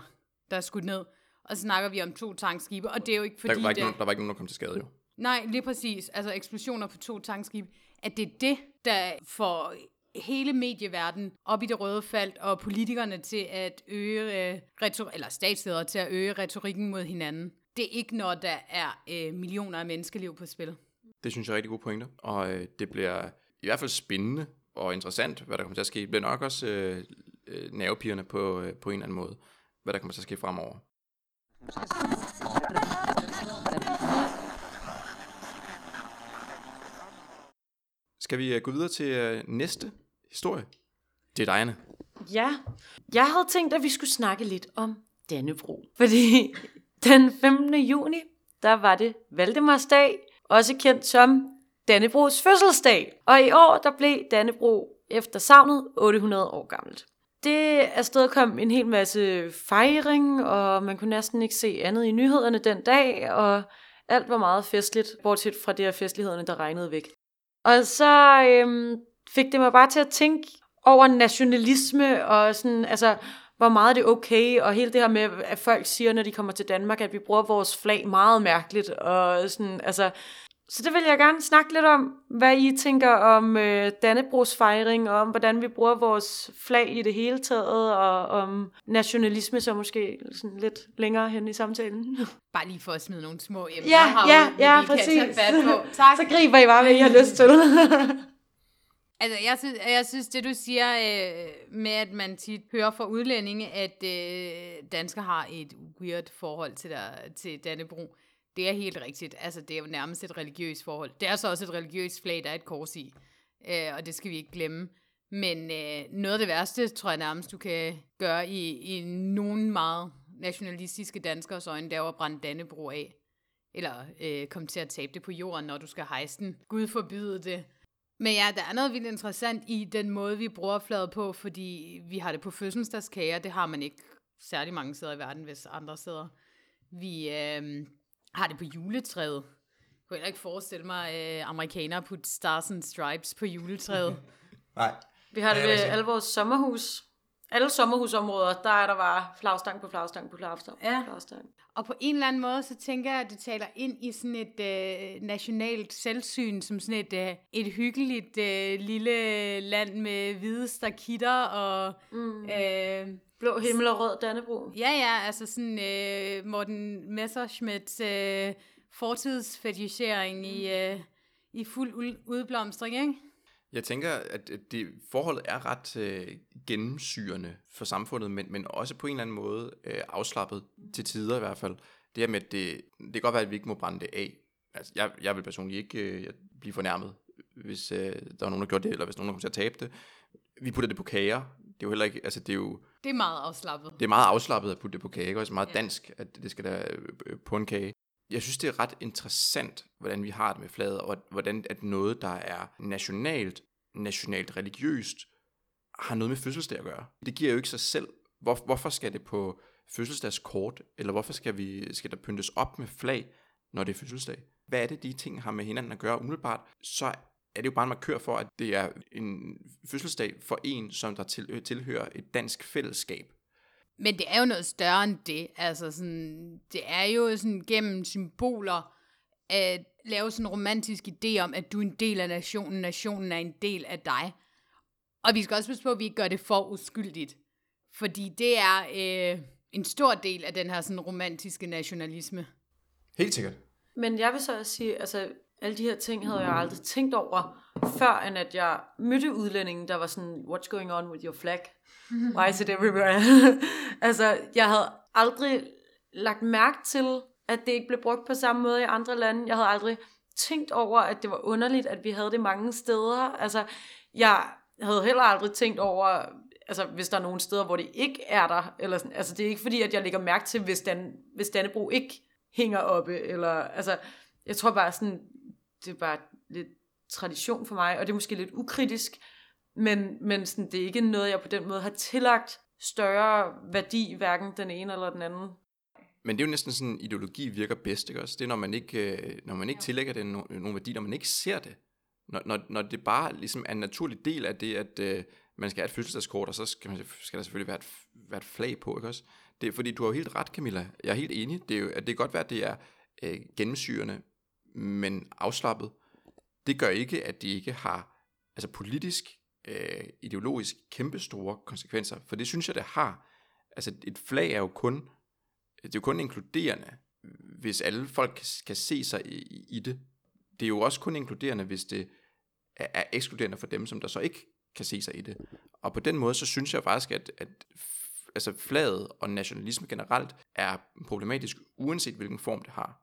der er skudt ned. Og så snakker vi om to tankskibe, og det er jo ikke fordi, Der var, ikke det... nogen, der var ikke nogen, der kom til skade jo. Nej, lige præcis. Altså eksplosioner på to tankskibe. At det er det, der får hele medieverdenen op i det røde felt, og politikerne til at øge, øh, retor- eller statsledere til at øge retorikken mod hinanden. Det er ikke, når der er øh, millioner af menneskeliv på spil. Det synes jeg er rigtig gode pointer, og øh, det bliver i hvert fald spændende og interessant, hvad der kommer til at ske. Det bliver nok også øh, øh, nervepirrende på, øh, på en eller anden måde, hvad der kommer til at ske fremover. <laughs> Skal vi øh, gå videre til øh, næste historie? Det er dig, Anne. Ja, jeg havde tænkt, at vi skulle snakke lidt om Dannebro. Fordi <laughs> den 15. juni, der var det Valdemarsdag, også kendt som Dannebros fødselsdag. Og i år, der blev Dannebro efter savnet 800 år gammelt. Det afsted kom en hel masse fejring, og man kunne næsten ikke se andet i nyhederne den dag, og alt var meget festligt, bortset fra det af festlighederne, der regnede væk. Og så øhm, fik det mig bare til at tænke over nationalisme og sådan, altså, hvor meget det er okay, og hele det her med, at folk siger, når de kommer til Danmark, at vi bruger vores flag meget mærkeligt, og sådan, altså, så det vil jeg gerne snakke lidt om, hvad I tænker om øh, Dannebrogs fejring, og om hvordan vi bruger vores flag i det hele taget, og om nationalisme så måske sådan lidt længere hen i samtalen. <laughs> Bare lige for at smide nogle små emner Ja, herude, ja, vi ja, lige kan tage præcis. fat på. <laughs> Tak. Så griber I bare, hvad I har lyst til. <laughs> Altså, jeg synes, jeg synes det du siger øh, med, at man tit hører fra udlændinge, at øh, danskere har et weird forhold til, der, til Dannebro. Det er helt rigtigt. Altså, det er jo nærmest et religiøst forhold. Det er så også et religiøst flag, der er et kors i. Øh, og det skal vi ikke glemme. Men øh, noget af det værste, tror jeg nærmest, du kan gøre i, i nogen meget nationalistiske danskers øjne, det er jo at brænde Dannebro af. Eller øh, komme til at tabe det på jorden, når du skal hejse den. Gud forbyde det. Men ja, der er noget vildt interessant i den måde, vi bruger flaget på, fordi vi har det på fødselsdagskager. Det har man ikke særlig mange steder i verden, hvis andre steder. Vi øh, har det på juletræet. Jeg kunne heller ikke forestille mig, at øh, amerikanere putte Stars and Stripes på juletræet. <laughs> Nej. Vi har det ved alle vores sommerhus. Alle sommerhusområder, der er der bare flagstang på flagstang på flagstang Ja. flagstang. Og på en eller anden måde, så tænker jeg, at det taler ind i sådan et øh, nationalt selvsyn, som sådan et, øh, et hyggeligt øh, lille land med hvide stakitter og... Mm. Øh, Blå himmel og rød Dannebro. Ja, ja, altså sådan øh, Morten Messerschmidt øh, fortidsfetichering i, øh, i fuld ud- udblomstring, ikke? Jeg tænker, at det forholdet er ret øh, gennemsyrende for samfundet, men, men også på en eller anden måde øh, afslappet til tider i hvert fald. Det her med, at det, det kan godt være, at vi ikke må brænde det af. Altså, jeg, jeg vil personligt ikke øh, blive fornærmet, hvis øh, der var nogen, der gjorde det, eller hvis nogen der kom til at tabe det. Vi putter det på kager. Det er jo heller ikke, altså det er jo, Det er meget afslappet. det er meget afslappet at putte det på kage, og også meget dansk, at det skal der øh, på en kage. Jeg synes, det er ret interessant, hvordan vi har det med flaget, og hvordan at noget, der er nationalt, nationalt religiøst, har noget med fødselsdag at gøre. Det giver jo ikke sig selv. Hvor, hvorfor skal det på fødselsdagskort, eller hvorfor skal, vi, skal der pyntes op med flag, når det er fødselsdag? Hvad er det, de ting har med hinanden at gøre umiddelbart? Så er det jo bare en markør for, at det er en fødselsdag for en, som der til, tilhører et dansk fællesskab. Men det er jo noget større end det. Altså sådan, det er jo sådan gennem symboler at lave sådan en romantisk idé om, at du er en del af nationen, nationen er en del af dig. Og vi skal også passe på, at vi ikke gør det for uskyldigt. Fordi det er øh, en stor del af den her sådan romantiske nationalisme. Helt sikkert. Men jeg vil så også sige, altså alle de her ting havde jeg aldrig tænkt over, før end at jeg mødte udlændingen, der var sådan, what's going on with your flag? Why is it everywhere? <laughs> altså, jeg havde aldrig lagt mærke til, at det ikke blev brugt på samme måde i andre lande. Jeg havde aldrig tænkt over, at det var underligt, at vi havde det mange steder. Altså, jeg havde heller aldrig tænkt over, altså hvis der er nogle steder, hvor det ikke er der. Eller sådan. Altså, det er ikke fordi, at jeg lægger mærke til, hvis, Dan, hvis Dannebro ikke hænger oppe. Eller, altså, jeg tror bare sådan, det er bare lidt tradition for mig, og det er måske lidt ukritisk, men, men sådan, det er ikke noget, jeg på den måde har tillagt større værdi, hverken den ene eller den anden. Men det er jo næsten sådan, ideologi virker bedst, ikke også? Det er, når man ikke, øh, når man ikke tillægger det no, nogle værdi, når man ikke ser det. Når, når, når det bare ligesom er en naturlig del af det, at øh, man skal have et fødselsdagskort, og så skal, man, skal der selvfølgelig være et, være et flag på, ikke også? Det fordi du har jo helt ret, Camilla. Jeg er helt enig. Det, er jo, at det kan godt være, at det er øh, gennemsyrende, men afslappet. Det gør ikke, at det ikke har altså politisk, øh, ideologisk kæmpestore konsekvenser. For det synes jeg, det har. Altså et flag er jo kun det er jo kun inkluderende, hvis alle folk kan, kan se sig i, i det. Det er jo også kun inkluderende, hvis det er, er ekskluderende for dem, som der så ikke kan se sig i det. Og på den måde, så synes jeg faktisk, at, at altså flaget og nationalisme generelt er problematisk, uanset hvilken form det har.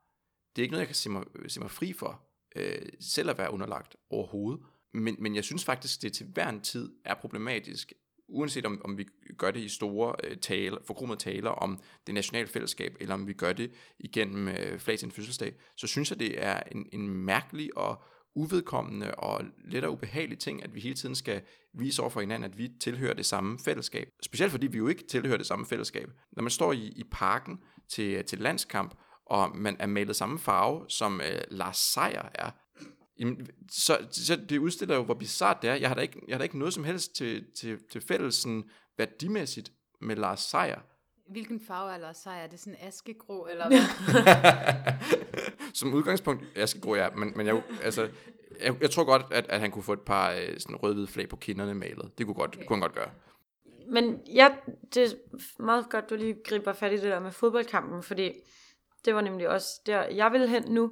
Det er ikke noget, jeg kan se mig, se mig fri for, øh, selv at være underlagt overhovedet. Men, men jeg synes faktisk, det til hver en tid er problematisk, uanset om, om vi gør det i store øh, taler, forgrummede taler om det nationale fællesskab, eller om vi gør det igennem øh, flag til en fødselsdag, så synes jeg, det er en, en mærkelig og uvedkommende og lidt og ubehagelig ting, at vi hele tiden skal vise over for hinanden, at vi tilhører det samme fællesskab. Specielt fordi vi jo ikke tilhører det samme fællesskab. Når man står i, i parken til, til landskamp, og man er malet samme farve, som øh, Lars Seier er, Jamen, så, så det udstiller jo, hvor bizart det er. Jeg har da ikke, jeg har da ikke noget som helst til, til, til fælles sådan, værdimæssigt med Lars Seier. Hvilken farve er Lars Seier? Er det sådan askegrå, eller <laughs> hvad? som udgangspunkt, jeg skal gå ja, men, men jeg, altså, jeg, jeg tror godt, at, at han kunne få et par øh, sådan rød-hvide flag på kinderne malet. Det kunne, godt, okay. kunne han godt gøre. Men ja, det er meget godt, du lige griber fat i det der med fodboldkampen, fordi det var nemlig også der, jeg vil hen nu,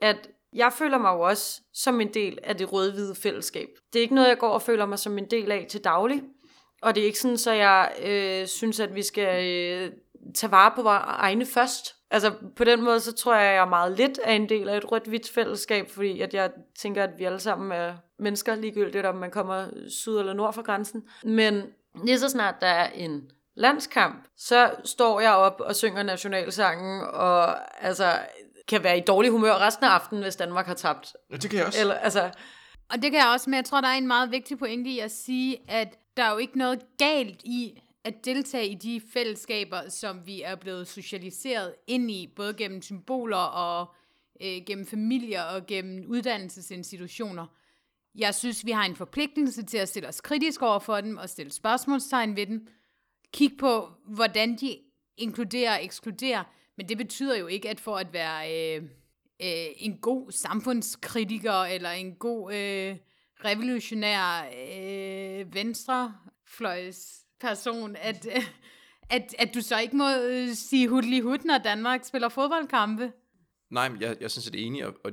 at jeg føler mig jo også som en del af det rødhvide fællesskab. Det er ikke noget, jeg går og føler mig som en del af til daglig. Og det er ikke sådan, så jeg øh, synes, at vi skal øh, tage vare på vores egne først. Altså på den måde, så tror jeg, at jeg er meget lidt af en del af et rødt-hvidt fællesskab, fordi at jeg tænker, at vi alle sammen er mennesker, ligegyldigt om man kommer syd eller nord for grænsen. Men lige så snart der er en landskamp, så står jeg op og synger nationalsangen, og altså kan være i dårlig humør resten af aftenen, hvis Danmark har tabt. Ja, det kan jeg også. Eller, altså, Og det kan jeg også, men jeg tror, der er en meget vigtig pointe i at sige, at der er jo ikke noget galt i at deltage i de fællesskaber, som vi er blevet socialiseret ind i, både gennem symboler og øh, gennem familier og gennem uddannelsesinstitutioner. Jeg synes, vi har en forpligtelse til at stille os kritisk over for dem og stille spørgsmålstegn ved dem. Kig på, hvordan de inkluderer og ekskluderer, men det betyder jo ikke, at for at være øh, øh, en god samfundskritiker eller en god øh, revolutionær øh, venstrefløjsperson, at, øh, at, at du så ikke må øh, sige hudlig hud, når Danmark spiller fodboldkampe. Nej, men jeg, jeg synes, at det er enig, og, og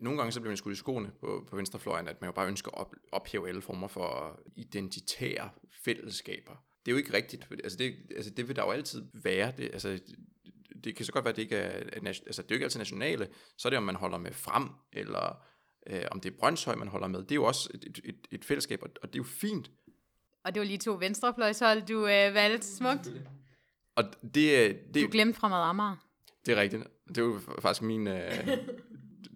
nogle gange så bliver man skudt i skoene på, på venstrefløjen, at man jo bare ønsker at op, ophæve alle former for identitære fællesskaber. Det er jo ikke rigtigt. Altså det, altså det vil der jo altid være. Det, altså, det kan så godt være, at det ikke er, altså det er jo ikke altid nationale. Så er det, om man holder med frem, eller øh, om det er Brøndshøj, man holder med. Det er jo også et, et, et fællesskab, og det er jo fint. Og det var lige to venstrefløjshold, du øh, valgte smukt. Og det, det, du glemte fra Amager. Det er rigtigt. Det er jo faktisk min, øh,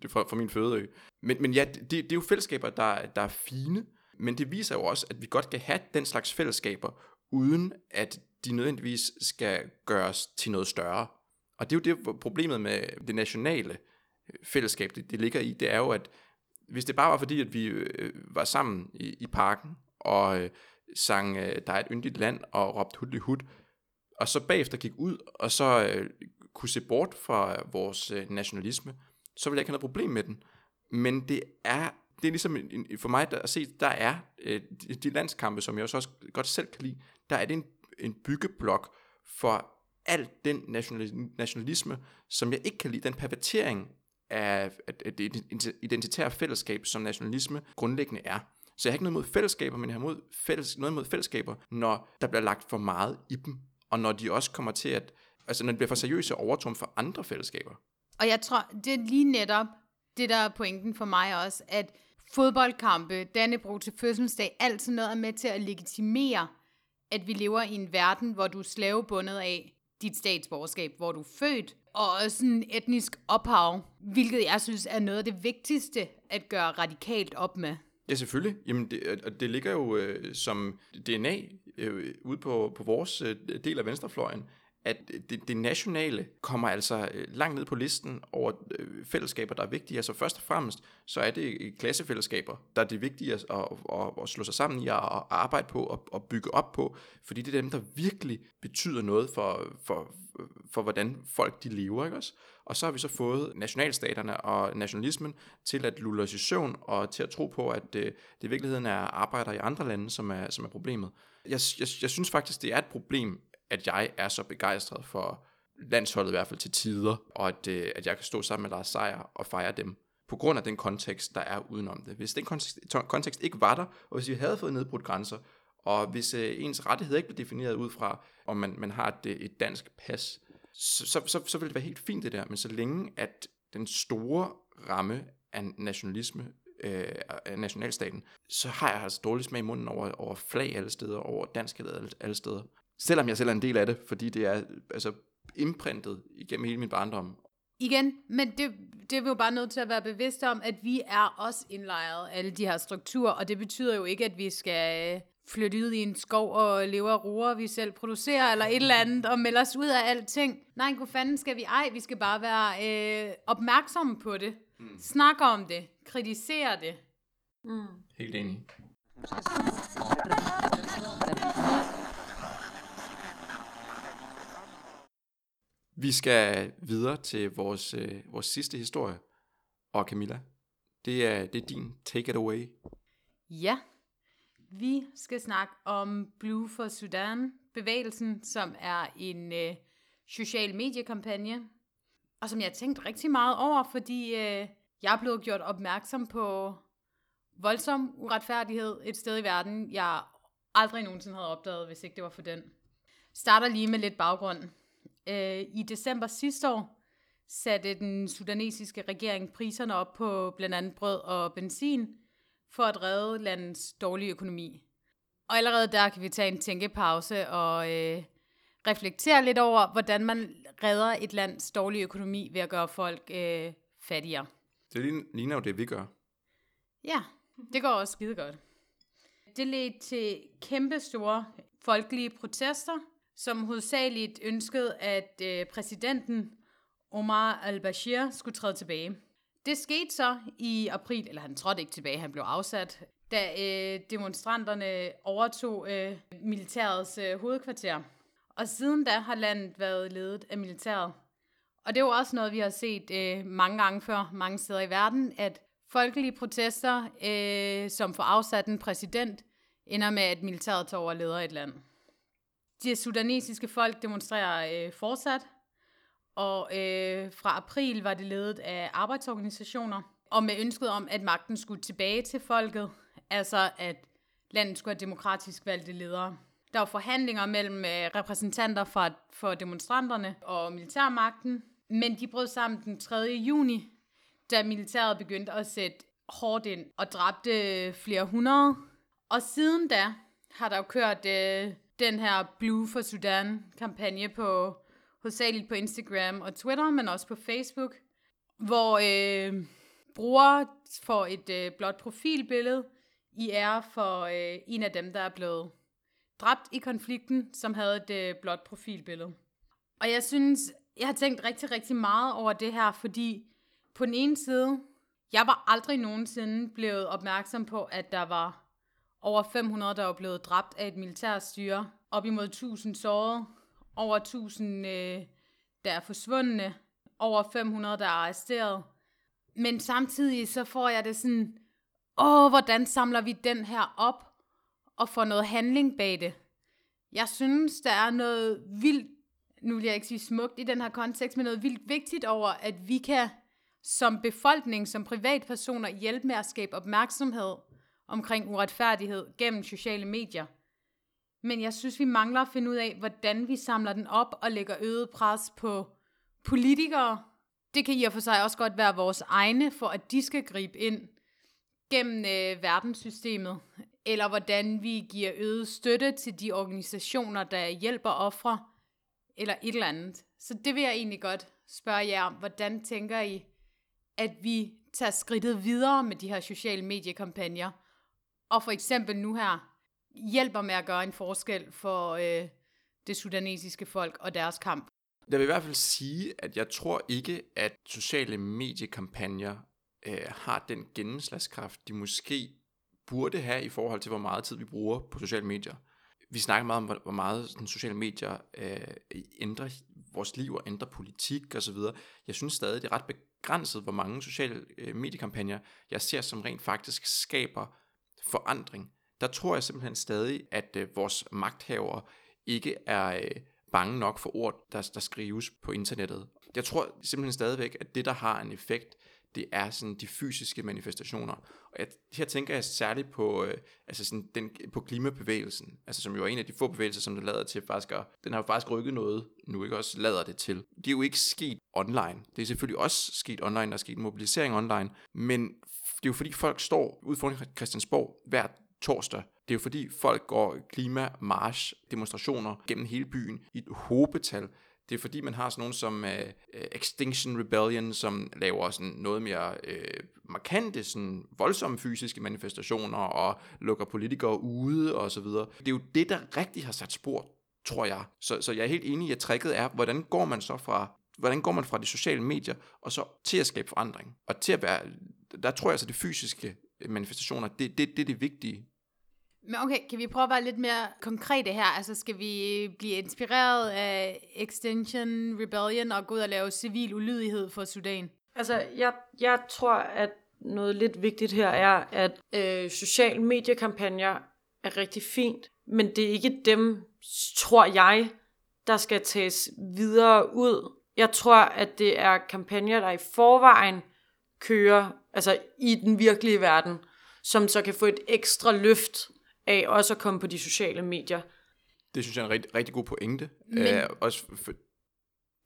fra, fra min fødeø. Men, men ja, det, det er jo fællesskaber, der, der er fine, men det viser jo også, at vi godt kan have den slags fællesskaber, uden at de nødvendigvis skal gøres til noget større. Og det er jo det problemet med det nationale øh, fællesskab, det, det ligger i, det er jo, at hvis det bare var fordi, at vi øh, var sammen i, i parken, og øh, sang, øh, der er et yndigt land, og råbte hudli hud, og så bagefter gik ud, og så øh, kunne se bort fra vores øh, nationalisme, så ville jeg ikke have noget problem med den. Men det er, det er ligesom en, for mig der, at se, der er øh, de, de landskampe, som jeg også godt selv kan lide, der er det en, en byggeblok for alt den nationalisme, som jeg ikke kan lide, den pervertering af, af det identitære fællesskab, som nationalisme grundlæggende er. Så jeg har ikke noget mod fællesskaber, men jeg har mod fælles, noget mod fællesskaber, når der bliver lagt for meget i dem, og når de også kommer til at, altså når det bliver for seriøse overtom for andre fællesskaber. Og jeg tror, det er lige netop det, der er pointen for mig også, at fodboldkampe, Dannebro til fødselsdag, alt sådan noget er med til at legitimere, at vi lever i en verden, hvor du er slavebundet af dit statsborgerskab, hvor du er født, og også en etnisk ophav, hvilket jeg synes er noget af det vigtigste at gøre radikalt op med. Ja, selvfølgelig. Jamen, det, og det ligger jo øh, som DNA øh, ude på, på vores øh, del af venstrefløjen, at det, det nationale kommer altså øh, langt ned på listen over øh, fællesskaber, der er vigtige. Altså først og fremmest, så er det øh, klassefællesskaber, der er det vigtige at, at, at, at slå sig sammen i og arbejde på og bygge op på, fordi det er dem, der virkelig betyder noget for, for, for hvordan folk de lever. Ikke også? Og så har vi så fået nationalstaterne og nationalismen til at lulle os i søvn og til at tro på, at det, det i virkeligheden er arbejder i andre lande, som er, som er problemet. Jeg, jeg, jeg synes faktisk, det er et problem, at jeg er så begejstret for landsholdet i hvert fald til tider, og at, øh, at jeg kan stå sammen med Lars Seier og fejre dem på grund af den kontekst, der er udenom det. Hvis den kontekst, kontekst ikke var der, og hvis vi havde fået nedbrudt grænser, og hvis øh, ens rettighed ikke blev defineret ud fra, om man, man har et, øh, et dansk pas, så, så, så, så ville det være helt fint det der, men så længe at den store ramme af nationalisme, øh, af nationalstaten, så har jeg altså dårlig smag i munden over, over flag alle steder, over danskhed alle, alle steder. Selvom jeg selv er en del af det, fordi det er altså imprintet igennem hele min barndom. Igen, men det, det er vi jo bare nødt til at være bevidste om, at vi er også indlejret alle de her strukturer, og det betyder jo ikke, at vi skal øh, flytte ud i en skov og leve af roer, vi selv producerer, eller et eller andet, og melde os ud af alting. Nej, hvor fanden skal vi ej? Vi skal bare være øh, opmærksomme på det. Mm. Snakke om det. Kritisere det. Mm. Helt enig. Vi skal videre til vores, øh, vores sidste historie. Og Camilla, det er, det er din take it away. Ja, vi skal snakke om Blue for Sudan, bevægelsen, som er en øh, social mediekampagne, og som jeg har tænkt rigtig meget over, fordi øh, jeg er blevet gjort opmærksom på voldsom uretfærdighed et sted i verden, jeg aldrig nogensinde havde opdaget, hvis ikke det var for den. Starter lige med lidt baggrund. Øh, I december sidste år satte den sudanesiske regering priserne op på blandt andet brød og benzin for at redde landets dårlige økonomi. Og allerede der kan vi tage en tænkepause og øh, reflektere lidt over, hvordan man redder et lands dårlige økonomi ved at gøre folk øh, fattigere. Det ligner jo det, vi gør. Ja, det går også skide godt. Det ledte til kæmpe store folkelige protester, som hovedsageligt ønskede, at øh, præsidenten Omar al-Bashir skulle træde tilbage. Det skete så i april, eller han trådte ikke tilbage, han blev afsat, da øh, demonstranterne overtog øh, militærets øh, hovedkvarter. Og siden da har landet været ledet af militæret. Og det er jo også noget, vi har set øh, mange gange før, mange steder i verden, at folkelige protester, øh, som får afsat en præsident, ender med, at militæret tager over leder et land. De sudanesiske folk demonstrerer øh, fortsat, og øh, fra april var det ledet af arbejdsorganisationer, og med ønsket om, at magten skulle tilbage til folket, altså at landet skulle have demokratisk valgte ledere. Der var forhandlinger mellem øh, repræsentanter fra, for demonstranterne og militærmagten, men de brød sammen den 3. juni, da militæret begyndte at sætte hårdt ind og dræbte øh, flere hundrede. Og siden da har der jo kørt øh, den her Blue for Sudan-kampagne på hovedsageligt på Instagram og Twitter, men også på Facebook, hvor øh, brugere får et øh, blot profilbillede i ære for øh, en af dem, der er blevet dræbt i konflikten, som havde et øh, blot profilbillede. Og jeg synes, jeg har tænkt rigtig, rigtig meget over det her, fordi på den ene side, jeg var aldrig nogensinde blevet opmærksom på, at der var over 500, der er blevet dræbt af et militærstyre, op imod 1000 sårede, over 1000, øh, der er forsvundne, over 500, der er arresteret. Men samtidig så får jeg det sådan, åh, hvordan samler vi den her op og får noget handling bag det? Jeg synes, der er noget vildt, nu vil jeg ikke sige smukt i den her kontekst, men noget vildt vigtigt over, at vi kan som befolkning, som privatpersoner hjælpe med at skabe opmærksomhed omkring uretfærdighed gennem sociale medier. Men jeg synes, vi mangler at finde ud af, hvordan vi samler den op og lægger øget pres på politikere. Det kan i og for sig også godt være vores egne, for at de skal gribe ind gennem øh, verdenssystemet. Eller hvordan vi giver øget støtte til de organisationer, der hjælper ofre, eller et eller andet. Så det vil jeg egentlig godt spørge jer om. Hvordan tænker I, at vi tager skridtet videre med de her sociale mediekampagner? Og for eksempel nu her, hjælper med at gøre en forskel for øh, det sudanesiske folk og deres kamp. Jeg vil i hvert fald sige, at jeg tror ikke, at sociale mediekampagner øh, har den gennemslagskraft, de måske burde have i forhold til, hvor meget tid vi bruger på sociale medier. Vi snakker meget om, hvor meget sådan, sociale medier øh, ændrer vores liv og ændrer politik osv. Jeg synes stadig, det er ret begrænset, hvor mange sociale øh, mediekampagner, jeg ser, som rent faktisk skaber forandring der tror jeg simpelthen stadig, at øh, vores magthavere ikke er øh, bange nok for ord, der, der skrives på internettet. Jeg tror simpelthen stadigvæk, at det, der har en effekt, det er sådan de fysiske manifestationer. Og jeg, her tænker jeg særligt på, øh, altså sådan den, på klimabevægelsen, altså som jo er en af de få bevægelser, som der lader til faktisk at, den har jo faktisk rykket noget, nu ikke også lader det til. Det er jo ikke sket online. Det er selvfølgelig også sket online, der er sket mobilisering online, men det er jo fordi folk står ud foran Christiansborg hver torsdag. Det er jo fordi folk går klimamarsch demonstrationer gennem hele byen i et hobetal. Det er fordi man har sådan nogen som uh, Extinction Rebellion, som laver sådan noget mere uh, markante, sådan voldsomme fysiske manifestationer og lukker politikere ude og så videre. Det er jo det, der rigtig har sat spor, tror jeg. Så, så jeg er helt enig i, at tricket er, hvordan går man så fra hvordan går man fra de sociale medier og så til at skabe forandring? Og til at være, der tror jeg altså, det fysiske manifestationer, det, det, det er det vigtige. Men okay, kan vi prøve at være lidt mere konkrete her? Altså, skal vi blive inspireret af Extension Rebellion og gå ud og lave civil ulydighed for Sudan? Altså, jeg, jeg tror, at noget lidt vigtigt her er, at øh, social mediekampagner er rigtig fint, men det er ikke dem, tror jeg, der skal tages videre ud. Jeg tror, at det er kampagner, der i forvejen kører altså i den virkelige verden, som så kan få et ekstra løft af også at komme på de sociale medier. Det synes jeg er en rigtig, rigtig god pointe. Men, Æh, også for...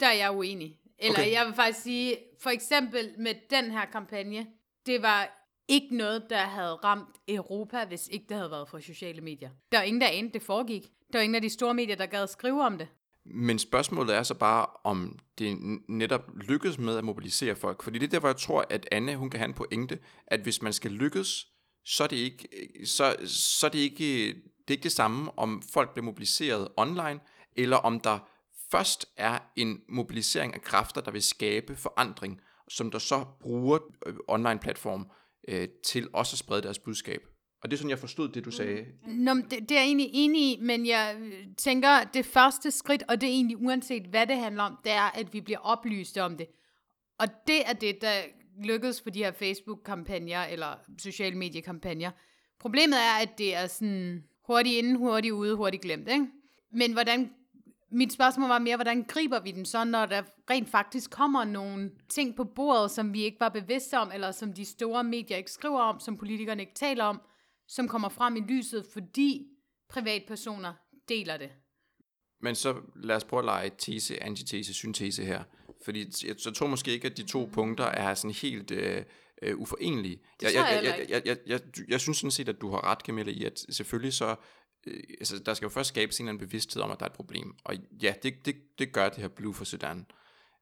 Der er jeg uenig. Eller Okay. jeg vil faktisk sige, for eksempel med den her kampagne, det var ikke noget, der havde ramt Europa, hvis ikke det havde været for sociale medier. Der var ingen, der anede, det foregik. Der var ingen af de store medier, der gad skrive om det. Men spørgsmålet er så bare, om det netop lykkes med at mobilisere folk. Fordi det er der, hvor jeg tror, at Anne hun kan have en pointe, at hvis man skal lykkes, så er det ikke, så, så er det ikke, det er ikke det samme, om folk bliver mobiliseret online, eller om der først er en mobilisering af kræfter, der vil skabe forandring, som der så bruger øh, online-platform øh, til også at sprede deres budskab. Og det er sådan, jeg forstod det, du sagde. Nå, det, det er jeg egentlig enig i, men jeg øh, tænker, det første skridt, og det er egentlig uanset hvad det handler om, det er, at vi bliver oplyste om det. Og det er det, der lykkes for de her Facebook-kampagner, eller sociale mediekampagner. Problemet er, at det er sådan hurtigt inden, hurtigt ude, hurtigt glemt, ikke? Men hvordan Mit spørgsmål var mere, hvordan griber vi den så, når der rent faktisk kommer nogle ting på bordet, som vi ikke var bevidste om, eller som de store medier ikke skriver om, som politikerne ikke taler om, som kommer frem i lyset, fordi privatpersoner deler det. Men så lad os prøve at lege tese, antitese, syntese her. Fordi jeg, så tror måske ikke, at de to punkter er sådan helt øh, øh, uforenelige. Det jeg, jeg jeg, jeg, jeg, jeg, jeg, synes sådan set, at du har ret, Camilla, i at selvfølgelig så, øh, altså der skal jo først skabes en eller anden bevidsthed om, at der er et problem. Og ja, det, det, det gør det her Blue for Sudan.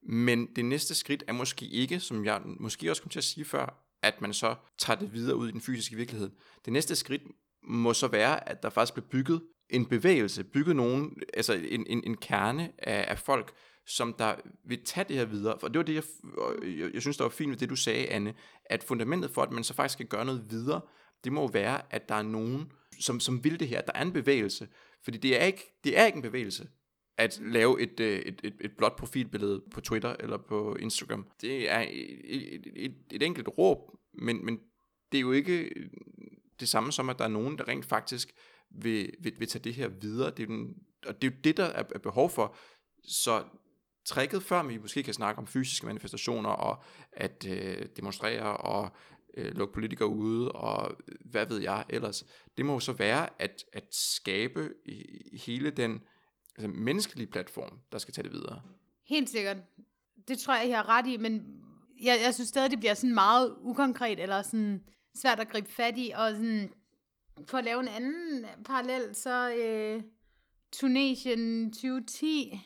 Men det næste skridt er måske ikke, som jeg måske også kom til at sige før, at man så tager det videre ud i den fysiske virkelighed. Det næste skridt må så være, at der faktisk bliver bygget en bevægelse, bygget nogen, altså en, en, en kerne af, af folk, som der vil tage det her videre. For det var det, jeg, jeg, jeg synes, der var fint ved det, du sagde, Anne, at fundamentet for, at man så faktisk skal gøre noget videre, det må jo være, at der er nogen, som, som vil det her. Der er en bevægelse. Fordi det er ikke, det er ikke en bevægelse at lave et, øh, et, et, et blot profilbillede på Twitter eller på Instagram. Det er et, et, et, et enkelt råb, men, men det er jo ikke øh, det samme som, at der er nogen, der rent faktisk vil, vil, vil tage det her videre. Det er den, og det er jo det, der er, er behov for. Så trækket før vi måske kan snakke om fysiske manifestationer og at øh, demonstrere og øh, lukke politikere ude og øh, hvad ved jeg ellers. Det må jo så være at, at skabe hele den altså, menneskelig platform, der skal tage det videre. Helt sikkert. Det tror jeg, jeg har ret i, men jeg, jeg synes stadig, det bliver sådan meget ukonkret, eller sådan svært at gribe fat i, og sådan, for at lave en anden parallel, så øh, Tunesien 2010,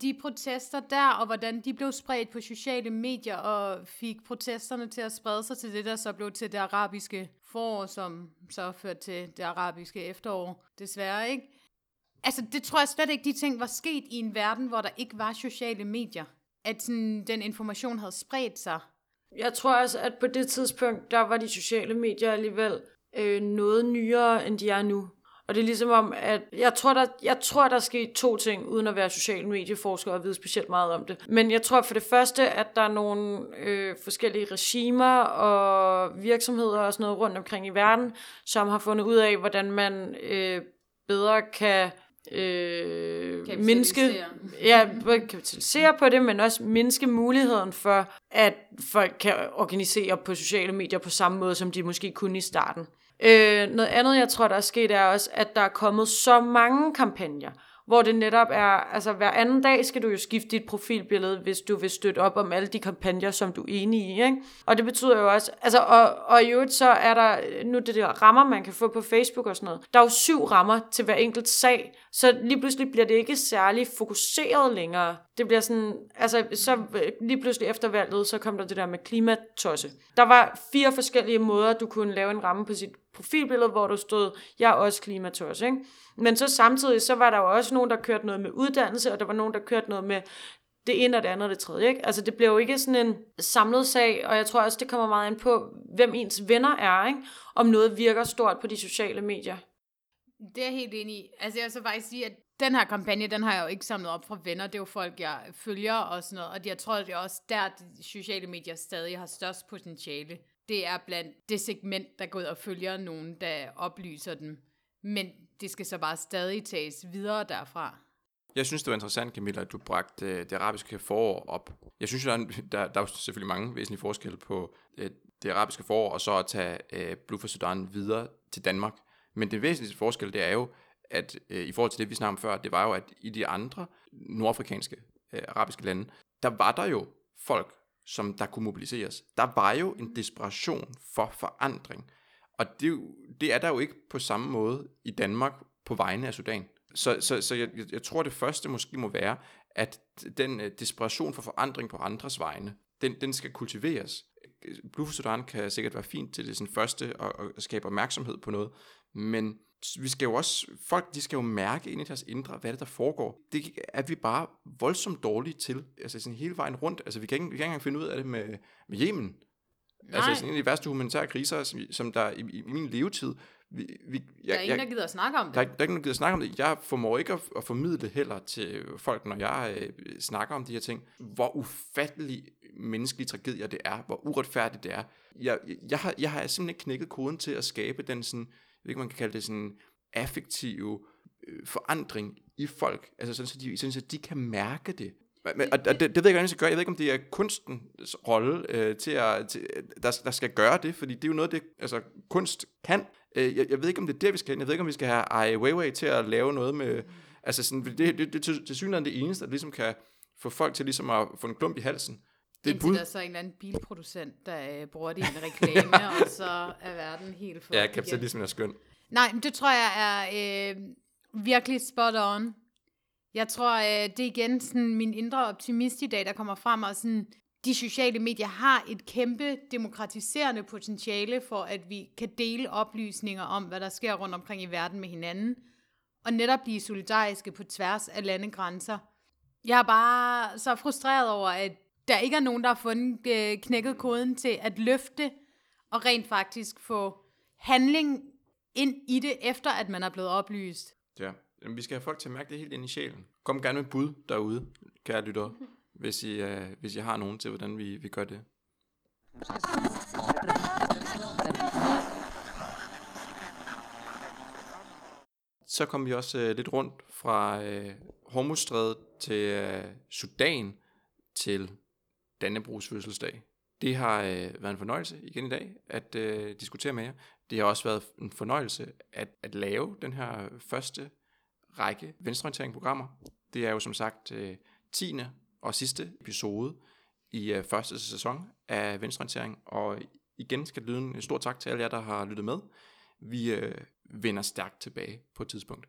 de protester der, og hvordan de blev spredt på sociale medier, og fik protesterne til at sprede sig til det, der så blev til det arabiske forår, som så førte til det arabiske efterår, desværre, ikke? Altså, det tror jeg slet ikke, de ting var sket i en verden, hvor der ikke var sociale medier. At sådan, den information havde spredt sig. Jeg tror også, at på det tidspunkt, der var de sociale medier alligevel øh, noget nyere, end de er nu. Og det er ligesom om, at jeg tror, der, jeg tror, der skete to ting, uden at være social medieforsker og vide specielt meget om det. Men jeg tror for det første, at der er nogle øh, forskellige regimer og virksomheder og sådan noget rundt omkring i verden, som har fundet ud af, hvordan man øh, bedre kan øh, mindske, ja, kapitalisere på det, men også mindske muligheden for, at folk kan organisere på sociale medier på samme måde, som de måske kunne i starten. Øh, noget andet, jeg tror, der er sket, er også, at der er kommet så mange kampagner, hvor det netop er, altså hver anden dag skal du jo skifte dit profilbillede, hvis du vil støtte op om alle de kampagner, som du er enig i, ikke? Og det betyder jo også, altså, og, og i øvrigt så er der, nu det der rammer, man kan få på Facebook og sådan noget, der er jo syv rammer til hver enkelt sag, så lige pludselig bliver det ikke særlig fokuseret længere. Det bliver sådan, altså så lige pludselig efter valget, så kom der det der med klimatosse. Der var fire forskellige måder, du kunne lave en ramme på sit profilbillede, hvor du stod, jeg er også klimatosse, ikke? Men så samtidig, så var der jo også nogen, der kørte noget med uddannelse, og der var nogen, der kørte noget med det ene og det andet og det tredje. Ikke? Altså det blev jo ikke sådan en samlet sag, og jeg tror også, det kommer meget ind på, hvem ens venner er, ikke? om noget virker stort på de sociale medier. Det er jeg helt enig i. Altså jeg vil så faktisk sige, at den her kampagne, den har jeg jo ikke samlet op fra venner. Det er jo folk, jeg følger og sådan noget. Og jeg tror, det er også der, de sociale medier stadig har størst potentiale. Det er blandt det segment, der går ud og følger nogen, der oplyser dem. Men det skal så bare stadig tages videre derfra. Jeg synes, det var interessant, Camilla, at du bragte øh, det arabiske forår op. Jeg synes, der er, der, der er selvfølgelig mange væsentlige forskelle på øh, det arabiske forår, og så at tage øh, Blue for Sudan videre til Danmark. Men det væsentlige forskel, det er jo, at øh, i forhold til det, vi snakkede om før, det var jo, at i de andre nordafrikanske øh, arabiske lande, der var der jo folk, som der kunne mobiliseres. Der var jo en desperation for forandring. Og det, det er der jo ikke på samme måde i Danmark på vegne af Sudan. Så, så, så jeg, jeg tror, det første måske må være, at den øh, desperation for forandring på andres vegne, den, den skal kultiveres. Blue for Sudan kan sikkert være fint til det sådan første og, og skabe opmærksomhed på noget, men vi skal jo også, folk de skal jo mærke ind i deres indre, hvad det der foregår. Det er vi bare voldsomt dårlige til, altså sådan hele vejen rundt. Altså vi kan ikke, vi kan ikke engang finde ud af det med, med Yemen. Nej. Altså sådan en af de værste humanitære kriser, som, som der i, i min levetid... Vi, vi, jeg, der er ingen, der gider at snakke om det. Der, der er ingen, der gider at snakke om det. Jeg formår ikke at, at formidle heller til folk, når jeg øh, snakker om de her ting, hvor ufattelig menneskelig tragedie det er, hvor uretfærdigt det er. Jeg, jeg, har, jeg har simpelthen ikke knækket koden til at skabe den sådan, ved ikke, man kan kalde det sådan affektive øh, forandring i folk, altså sådan, så de, sådan, så de kan mærke det. Men, og, og det, det ved jeg ikke, hvordan jeg skal gøre. Jeg ved ikke, om det er kunstens rolle, øh, til at, til, der, der skal gøre det, fordi det er jo noget, det altså, kunst kan. Øh, jeg, jeg ved ikke, om det er der, vi skal hen. Jeg ved ikke, om vi skal have Ai Weiwei til at lave noget med... Altså, sådan, det, det, det, det, det, til synligheden det eneste, der ligesom kan få folk til ligesom at få en klump i halsen. Det er Indtil bud. der er så en eller anden bilproducent, der øh, bruger det i en reklame, <laughs> og så er verden helt for Ja, kapitalismen er skøn. Nej, men det tror jeg er øh, virkelig spot on. Jeg tror, øh, det er igen sådan min indre optimist i dag, der kommer frem, og sådan, de sociale medier har et kæmpe demokratiserende potentiale for, at vi kan dele oplysninger om, hvad der sker rundt omkring i verden med hinanden, og netop blive solidariske på tværs af landegrænser. Jeg er bare så frustreret over, at der ikke er nogen, der har fundet øh, knækket koden til at løfte og rent faktisk få handling ind i det, efter at man er blevet oplyst. Ja. Jamen, vi skal have folk til at mærke det helt ind i sjælen. Kom gerne med bud derude, kære lyttere, hvis I, uh, hvis I har nogen til, hvordan vi, vi gør det. Så kom vi også uh, lidt rundt fra uh, Hormuzstrædet til uh, Sudan til Dannebrogs fødselsdag. Det har øh, været en fornøjelse igen i dag at øh, diskutere med jer. Det har også været en fornøjelse at, at lave den her første række venstreorienteringsprogrammer. Det er jo som sagt øh, 10. og sidste episode i øh, første sæson af venstreorientering, og igen skal det lyde en stor tak til alle jer, der har lyttet med. Vi øh, vender stærkt tilbage på et tidspunkt.